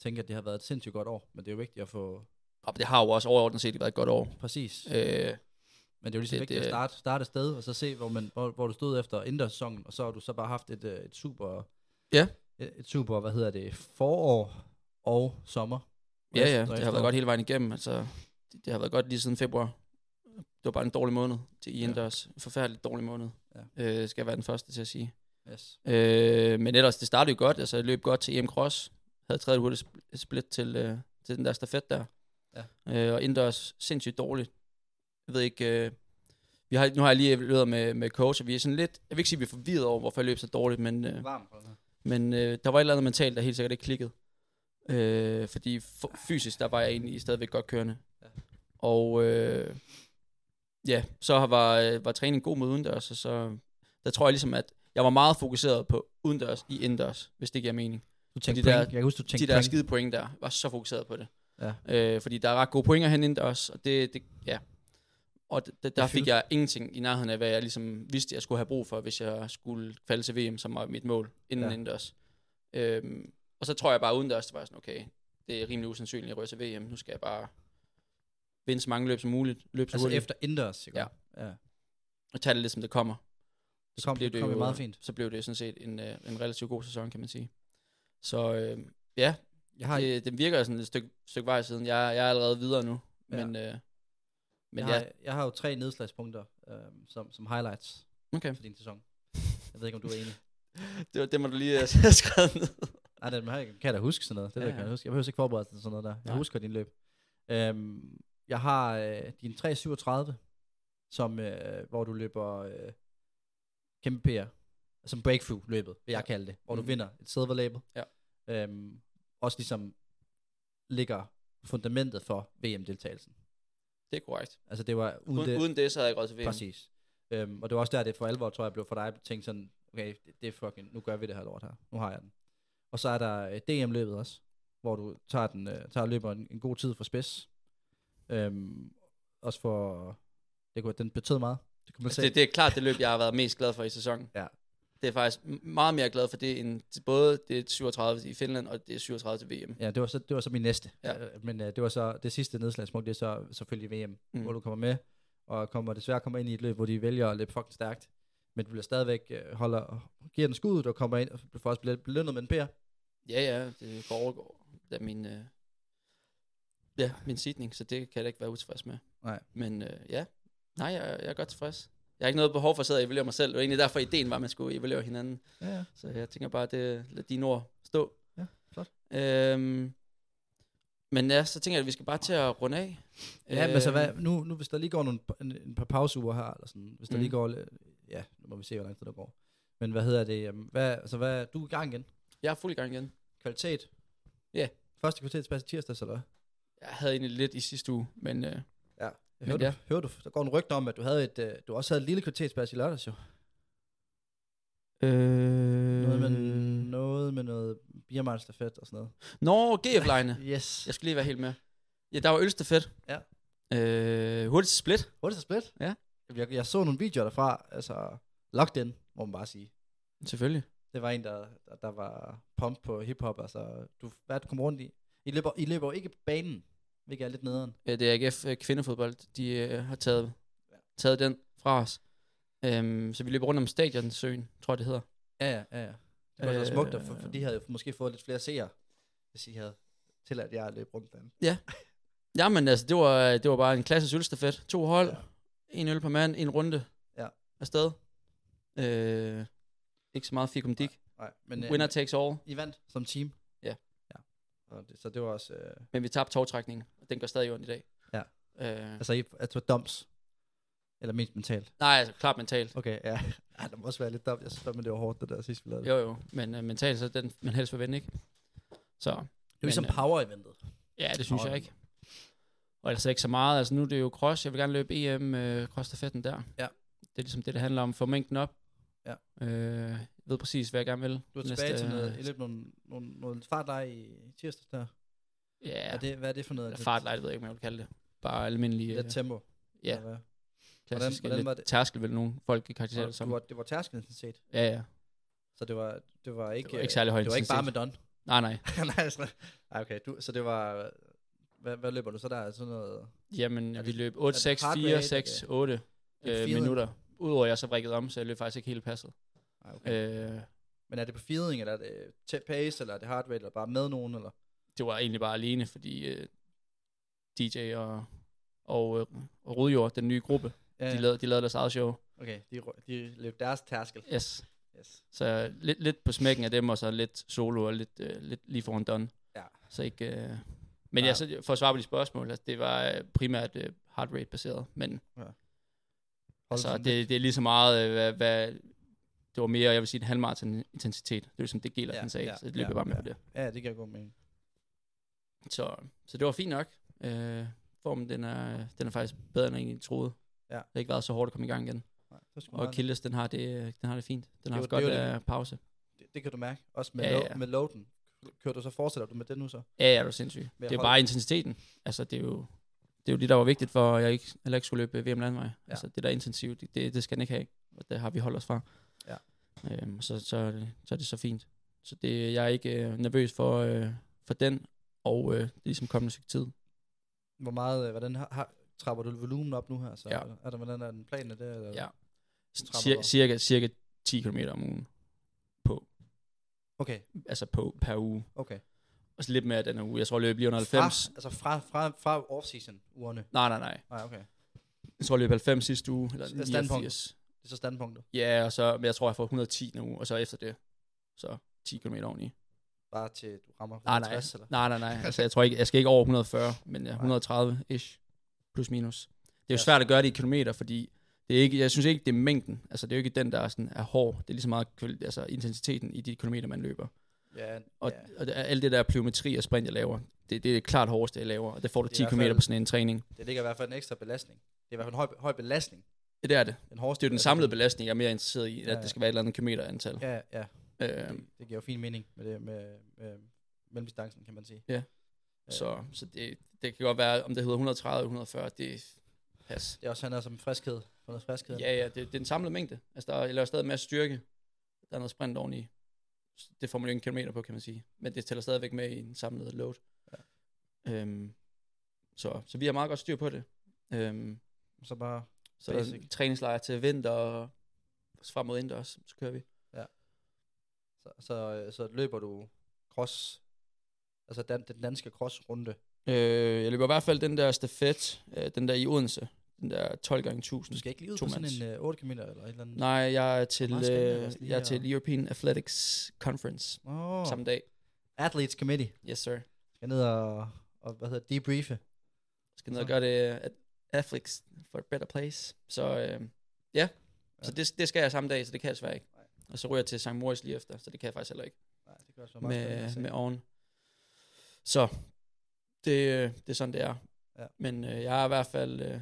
tænke at det har været et sindssygt godt år, men det er jo vigtigt at få Og det har jo også overordnet set været et godt år. præcis. Øh, Men det er jo lige så Det- vigtigt at det- starte, starte et sted, og så se, hvor, man, hvor, hvor du stod efter indersæsonen, og så har du så bare haft et, øh, et super, Ja. et, et super, hvad hedder det, forår og sommer. Ja, ja, det har været godt hele vejen igennem. Altså, det, det har været godt lige siden februar. Det var bare en dårlig måned til Ja. indendørs. En forfærdelig dårlig måned. Ja. Øh, skal jeg være den første til at sige. Yes. Øh, men ellers, det startede jo godt. Altså, jeg løb godt til EM Cross. Havde tredje hurtigt spl- split til, øh, til den der stafet der. Ja. Øh, og indendørs sindssygt dårligt. Jeg ved ikke... Øh, vi har, nu har jeg lige evalueret med, med coach, og vi er sådan lidt... Jeg vil ikke sige, at vi er forvirret over, hvorfor jeg løb så dårligt, men... Øh, Varm på her. men øh, der var et eller andet mentalt, der helt sikkert ikke klikkede. Øh, fordi fysisk, der var jeg egentlig stadigvæk godt kørende. Ja. Og øh, ja, så var, øh, var træningen god mod udendørs, og så der tror jeg ligesom, at jeg var meget fokuseret på udendørs i indendørs, hvis det giver mening. Du tænkte de der- point. Jeg kan huske, du De tænkte der point. skide point der, var så fokuseret på det. Ja. Øh, fordi der er ret gode pointer hen indendørs, og det, det ja. Og det, der fik jeg ingenting i nærheden af, hvad jeg ligesom vidste, jeg skulle have brug for, hvis jeg skulle falde til VM, som var mit mål, inden ja. indendørs. Øhm, og så tror jeg bare udendørs, det var sådan, okay, det er rimelig usandsynligt, at jeg rører til VM. Nu skal jeg bare vinde så mange løb som muligt, løb så Altså hurtigt, efter indendørs, ikke? Ja. ja. og tage det lidt, som det kommer. Det kom, blev det kom jo meget fint. Så blev det sådan set en, øh, en relativt god sæson, kan man sige. Så øh, ja, Jeg har, det, det virker sådan et stykke, stykke vej siden. Jeg, jeg er allerede videre nu, Ja. men, øh, men jeg, ja, har, jeg har jo tre nedslagspunkter øh, som, som highlights okay. for din sæson. Jeg ved ikke, om du er enig. Det, var, det må du lige øh, have skrevet ned. Nej, det kan jeg da huske sådan noget. Det Ja, ja, kan jeg huske. Jeg behøver ikke forberede sådan noget der. Jeg Nej. husker din løb. Øhm, jeg har øh, din 337, som, øh, hvor du løber øh, kæmpe PR. Som breakthrough-løbet, vil jeg Ja. kalde det. Hvor du Mhm. vinder et silver label. Ja. Øhm, også ligesom ligger fundamentet for VM-deltagelsen. Det er korrekt. Altså det var uden, Uden, det, uden det, så havde jeg råd til VM. Præcis. Øhm, og det var også der, det for alvor, tror jeg, blev for dig tænkt sådan, okay, det, det er fucking, nu gør vi det her lort her. Nu har jeg den. Og så er der øh, DM-løbet også, hvor du tager, den, øh, tager løber en, en god tid for spids. Øhm, også for, det kunne, den betød meget. Det kunne man Altså, se. det, det er klart det løb, jeg har været mest glad for i sæsonen. Ja. Det er faktisk meget mere glad for det, end både det 37 i Finland, og det 37 til VM. Ja, det var så, det var så min næste. Ja. Øh, Men øh, det var så det sidste nedslagspunkt, det er så selvfølgelig VM, Mm. hvor du kommer med, og kommer desværre kommer ind i et løb, hvor de vælger at løbe fucking stærkt. Men du bliver stadigvæk holder, giver den skuddet, og kommer ind, og får også belønnet med en PR. Ja, ja, det går overgår. Da min, øh, ja, min sidning, så det kan jeg da ikke være utilfreds med. Nej. Men øh, ja, nej, jeg, jeg er godt tilfreds. Jeg har ikke noget behov for at sidde og evaluere mig selv. Det var egentlig derfor, ideen var, at man skulle evaluere hinanden. Ja, ja. Så jeg tænker bare, det lad dine ord stå. Ja, flot. Øhm, men ja, så tænker jeg, at vi skal bare til at runde af. Ja, men så Øhm, hvad, nu, nu hvis der lige går nogle, en, en par pauseuger her, eller sådan, hvis der Mhm. lige går, lidt- ja, nu må vi se, hvor lang tid der går. Men hvad hedder det, hvad, altså hvad, du er i gang igen? Jeg er fuld i gang igen. Kvalitet? Ja. Første kvalitetspas i tirsdags, eller? Jeg havde egentlig lidt i sidste uge, men øh, Jeg Men hørte, ja. ja. hørte du, der går en rygte om, at du, havde et, øh, du også havde et lille kvalitetspas i lørdags, jo. øh, Noget med, noget med noget biermejlstafet og sådan noget. Nå, GF-lejene. Yes. Jeg skulle lige være helt med. Ja, der var ølstafet. Ja. Øh, hurtigt split. Hurtigt split. Ja. Jeg, jeg så nogle videoer derfra, altså locked in, må man bare sige. Selvfølgelig. Det var en, der, der, der var pump på hiphop, altså, du, hvad du kom rundt i? I løber, I løber jo ikke banen, hvilket er lidt nederen. Ja, det er AGF øh, kvindefodbold. De øh, har taget, taget den fra os. Øhm, så vi løber rundt om stadionsøen, tror jeg det hedder. Ja, ja, ja. ja. Det var øh, Øh, smukt, for, for de havde måske fået lidt flere seere, hvis I havde tilladt jer at løbe rundt derinde. Jamen altså, det var, det var bare en klassisk ølstafet. To hold, Ja. ja. en øl per mand, en runde Ja. afsted. Øh, ikke så meget fikum dik. Nej, men Winner takes all. I vandt som team. Ja. ja. Og det, så det var også, øh, Men vi tabte togtrækningen, og den går stadig ondt i dag. Ja. Øh, altså, I, altså dumps. Eller mest mentalt. nej, altså klart mentalt. Okay, ja. ja der må også være lidt dumt. Jeg synes fandme, det var hårdt, det der sidste, vi lavede. Jo jo, men øh, mentalt så den, man helst vil vinde, ikke? Så det er ligesom men, øh, power-eventet. ja, det synes jeg ikke. Og ellers ikke så meget. Altså nu er det jo cross. Jeg vil gerne løbe EM øh, cross der. Ja. Det er ligesom det, det handler om. Få mængden op. Ja. Øh, jeg ved præcis, hvad jeg gerne vil. Du er tilbage til noget, I løb nogle, nogle, nogle fartleje i tirsdags der. Ja, Er det, hvad er det for noget? eller fartlejt, ved jeg ikke, om jeg vil kalde det. Bare almindelig Lidt øh, tempo. ja. eller hvad? klassisk, hvordan lidt var det? tærskel, vil nogle folk kan karakterisere det som. Du var, det var tærskelintensitet. Ja, ja. Så det var, det var ikke... Det var ikke særlig høj Det var ikke bare med. Don. Nej, nej. Nej, sådan- Ej, okay. Du, så det var... Hvad, hvad løber du så der? Sådan noget... Jamen, vi det- løb er 8, det 6, heart 4, rate, 6, eller? 8 Er det øh, feeling? minutter. Udover at jeg så vrikkede om, så jeg løb faktisk ikke helt passet. Ej, okay. Øh, Men er det på feeling, eller er det til pace, eller er det heart rate, eller bare med nogen, eller? det var egentlig bare alene, fordi øh, DJ og, og, øh, og Rudjord, den nye gruppe, Ja, de, lavede, de lavede deres eget show. Okay, de, de løb deres tærskel. Yes. Yes. Så lidt, lidt på smækken af dem, og så lidt solo og lidt, øh, lidt lige foran Don. Ja. Så ikke... Øh, men Nej. ja, så for at svare på de spørgsmål, altså, det var øh, primært øh, heart rate baseret, men Hold altså, det, det er lige så meget, øh, hvad, hvad, det var mere, jeg vil sige, en halvmarathon intensitet. Det er jo som det gælder, Ja, han sagde, ja, så det løber ja, bare med ja. på det. Ja, det giver god mening. Så, så det var fint nok. Øh, formen, den er, den er faktisk bedre, end jeg egentlig troede. Ja. Det har ikke været så hårdt at komme i gang igen. Nej, Og Achilles, den har det, den har det fint. Den har haft godt det. af pause. det, det, kan du mærke. Også med, Ja, ja, ja. med loaden. Kører du så, fortsætter du med det nu så? Ja, ja, det er sindssygt. Det er bare intensiteten. Altså, det er jo det, er jo det der var vigtigt for, at jeg ikke, heller ikke skulle løbe VM landvej. Ja. Altså, det der intensivt, det, det, det skal den ikke have. Og det har vi holdt os fra. Ja. Øhm, så, så, det, så er det så fint. Så det, jeg er ikke øh, nervøs for, øh, for den, og øh, det er ligesom kommende stykke tid. Hvor meget, øh, hvordan har, har, trapper du volumen op nu her? Så Ja. Er der, hvordan er den plan af det? Eller? Ja. Cir- cirka, cirka 10 km om ugen. På, Okay, altså på per uge. okay. Og så lidt mere den her uge. Jeg tror, løb lige under Fra, 90. altså fra, fra, fra off-season ugerne? Nej, nej, nej. Nej, okay. Jeg tror, jeg løb 90 sidste uge. Eller Så er standpunkt. 89. Det er så standpunktet. Ja, og så, men jeg tror, jeg får 110 nu, og så efter det, så 10 km oveni. Bare til du rammer Nej, nej, 50, eller? nej, nej, nej. Altså, jeg tror ikke, jeg skal ikke over 140, men ja, 130-ish, plus minus. Det er jo Ja. svært at gøre det i kilometer, fordi det er ikke, jeg synes ikke, det er mængden. Altså, det er jo ikke den, der er, sådan, er hård. Det er lige så meget altså, intensiteten i de kilometer, man løber. Ja, Og, ja. og det, alt det der plyometri og sprint, jeg laver, det, det er klart hårdeste, jeg laver. Og det får du Det er 10 i hvert km fald- på sådan en træning. Det ligger i hvert fald en ekstra belastning. Det er i hvert fald en høj, høj belastning. Det er det. Den hårdeste Det er jo den samlede belastning, jeg er mere interesseret i, at Ja, ja. det skal være et eller andet kilometerantal. Ja, ja. Øhm, Det, det giver jo fin mening med det med, med mellemdistancen, kan man sige. Ja. Øh, Så, så det, det kan godt være, om det hedder 130 eller 140, det pas. Det er også handler som friskhed. For noget friskhed. Ja, ja, det, det er en samlet mængde. Altså, der er, jeg laver stadig masser styrke. Der er noget sprint oveni. Det får man jo en kilometer på, kan man sige. Men det tæller stadigvæk med i en samlet load. Ja. Øhm, så, så vi har meget godt styr på det. Øhm, Så bare, så Basic. træningslejr til vinter, og frem mod indendørs, så kører vi. så, så, så løber du cross, altså den, den danske crossrunde Øh, jeg løber i hvert fald den der stafet, øh, den der i Odense. Den der 12 gange 1000. Du skal ikke lige ud på sådan en øh, 8 km eller et eller andet? Nej, jeg er til, øh, altså, jeg er til European Athletics Conference oh. samme dag. Athletes Committee. Yes, sir. Skal ned og, og hvad hedder debriefe. skal ned og gøre det at Afflex for a better place. Så øh, ja, så det, det skal jeg samme dag, så det kan jeg desværre ikke. Og så ryger jeg til St. Moritz lige efter, så det kan jeg faktisk heller ikke Nej, det også være meget med, med oven. Så det, øh, det er sådan, det er. Ja. Men øh, jeg er i hvert fald øh,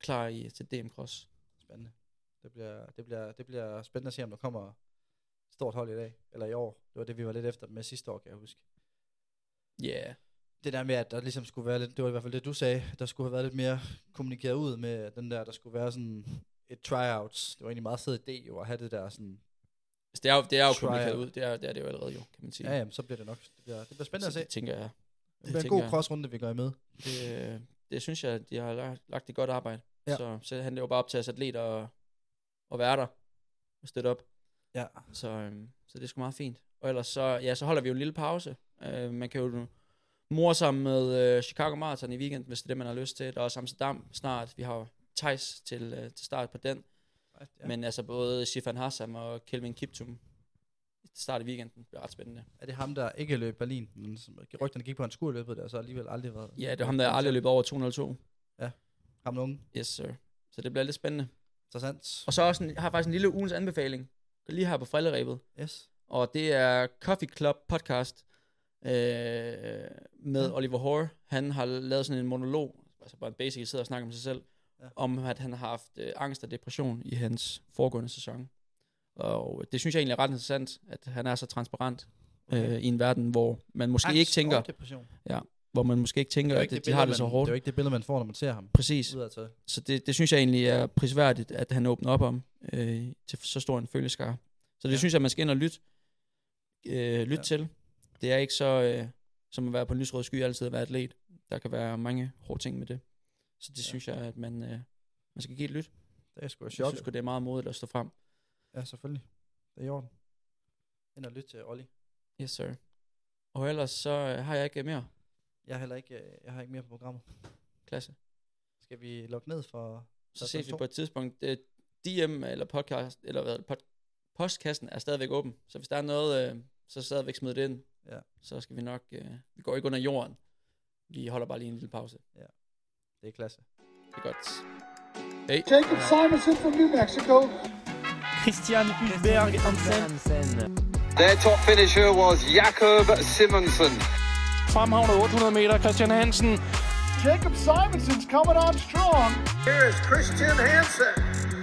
klar i, til DM Cross. Spændende. Det bliver, det, bliver, det bliver spændende at se, om der kommer et stort hold i dag, eller i år. Det var det, vi var lidt efter med sidste år, kan jeg huske. Ja, yeah. Det der med, at der ligesom skulle være lidt, det var i hvert fald det, du sagde, der skulle have været lidt mere kommunikeret ud med den der, der skulle være sådan et tryouts. Det var egentlig en meget fed idé jo, at have det der sådan, altså, det er jo, det er jo kommunikeret ud. Det er, det er det jo allerede jo, kan man sige. ja, jamen, så bliver det nok, det bliver, det bliver spændende at så se. det tænker jeg. Det bliver en god crossrunde, vi går med. Det, øh, det synes jeg, de har lagt, lagt et godt arbejde. Ja. Så, så handler det jo bare op til at atleter og, og være der og støtte op. Ja. Så, øhm, så det er sgu meget fint. Og ellers så, ja, så holder vi jo en lille pause. Øh, man kan jo mor sammen med øh, Chicago Marathon i weekend, hvis det er det, man har lyst til. Der er også Amsterdam snart. Vi har Thijs til, øh, til start på den. Ja. Ja. Men altså både Shifan Hassam og Kelvin Kiptum start i weekenden bliver ret spændende. Er det ham, der ikke løb Berlin, men rygterne gik på, han skulle have løbet der, så alligevel aldrig været... Ja, det er ham, der aldrig løbet over 202. Ham nogen. Yes, sir. Så det bliver lidt spændende. Interessant. Og så også en, jeg har faktisk en lille ugens anbefaling. Lige her på frillerebet. Yes. Og det er Coffee Club podcast øh, med Ja. Oliver Hoare. Han har lavet sådan en monolog, altså bare en basic sidder og snakker med sig selv, Ja. ja. om at han har haft øh, angst og depression i hans foregående sæson. Og det synes jeg egentlig er ret interessant, at han er så transparent øh, i en verden, hvor man måske ikke tænker, Og depression. Hvor man måske ikke tænker, at de, de har det så hårdt. Det er jo ikke det billede, man får, når man ser ham. Præcis. Så det, det synes jeg egentlig er prisværdigt, at han åbner op om øh, til så stor en følgeskar. Så det Ja. synes jeg, man skal ind og lytte, øh, lytte Ja. til. Det er ikke så øh, som at være på en lysrød sky altid at være atlet. Der kan være mange hårde ting med det. Så det Ja. synes jeg, at man, øh, man skal give et lyt. Det er sgu Jeg synes det er meget modigt at stå frem. Ja, selvfølgelig. Det er i orden. Ind og lytte til Olli. Yes, sir. Og ellers så øh, har jeg ikke mere Jeg har heller ikke, øh, jeg har ikke mere på programmet. klasse. Skal vi lukke ned for... Så ses vi på et tidspunkt. DM eller podcast, eller hvad, pod, postkassen er stadigvæk åben. Så hvis der er noget, øh, så stadigvæk smid det ind. Ja. Så skal vi nok, øh, vi går ikke under jorden. Vi holder bare lige en lille pause. Det er klasse. Det er godt. Hej. Jacob Simonson from New Mexico. Christian Hulberg Hansen. Their top finisher was Jakob Simonsen. Fremhavnet 800 meter, Christian Hansen. Jacob Simonson's coming on strong. Here is Christian Hansen.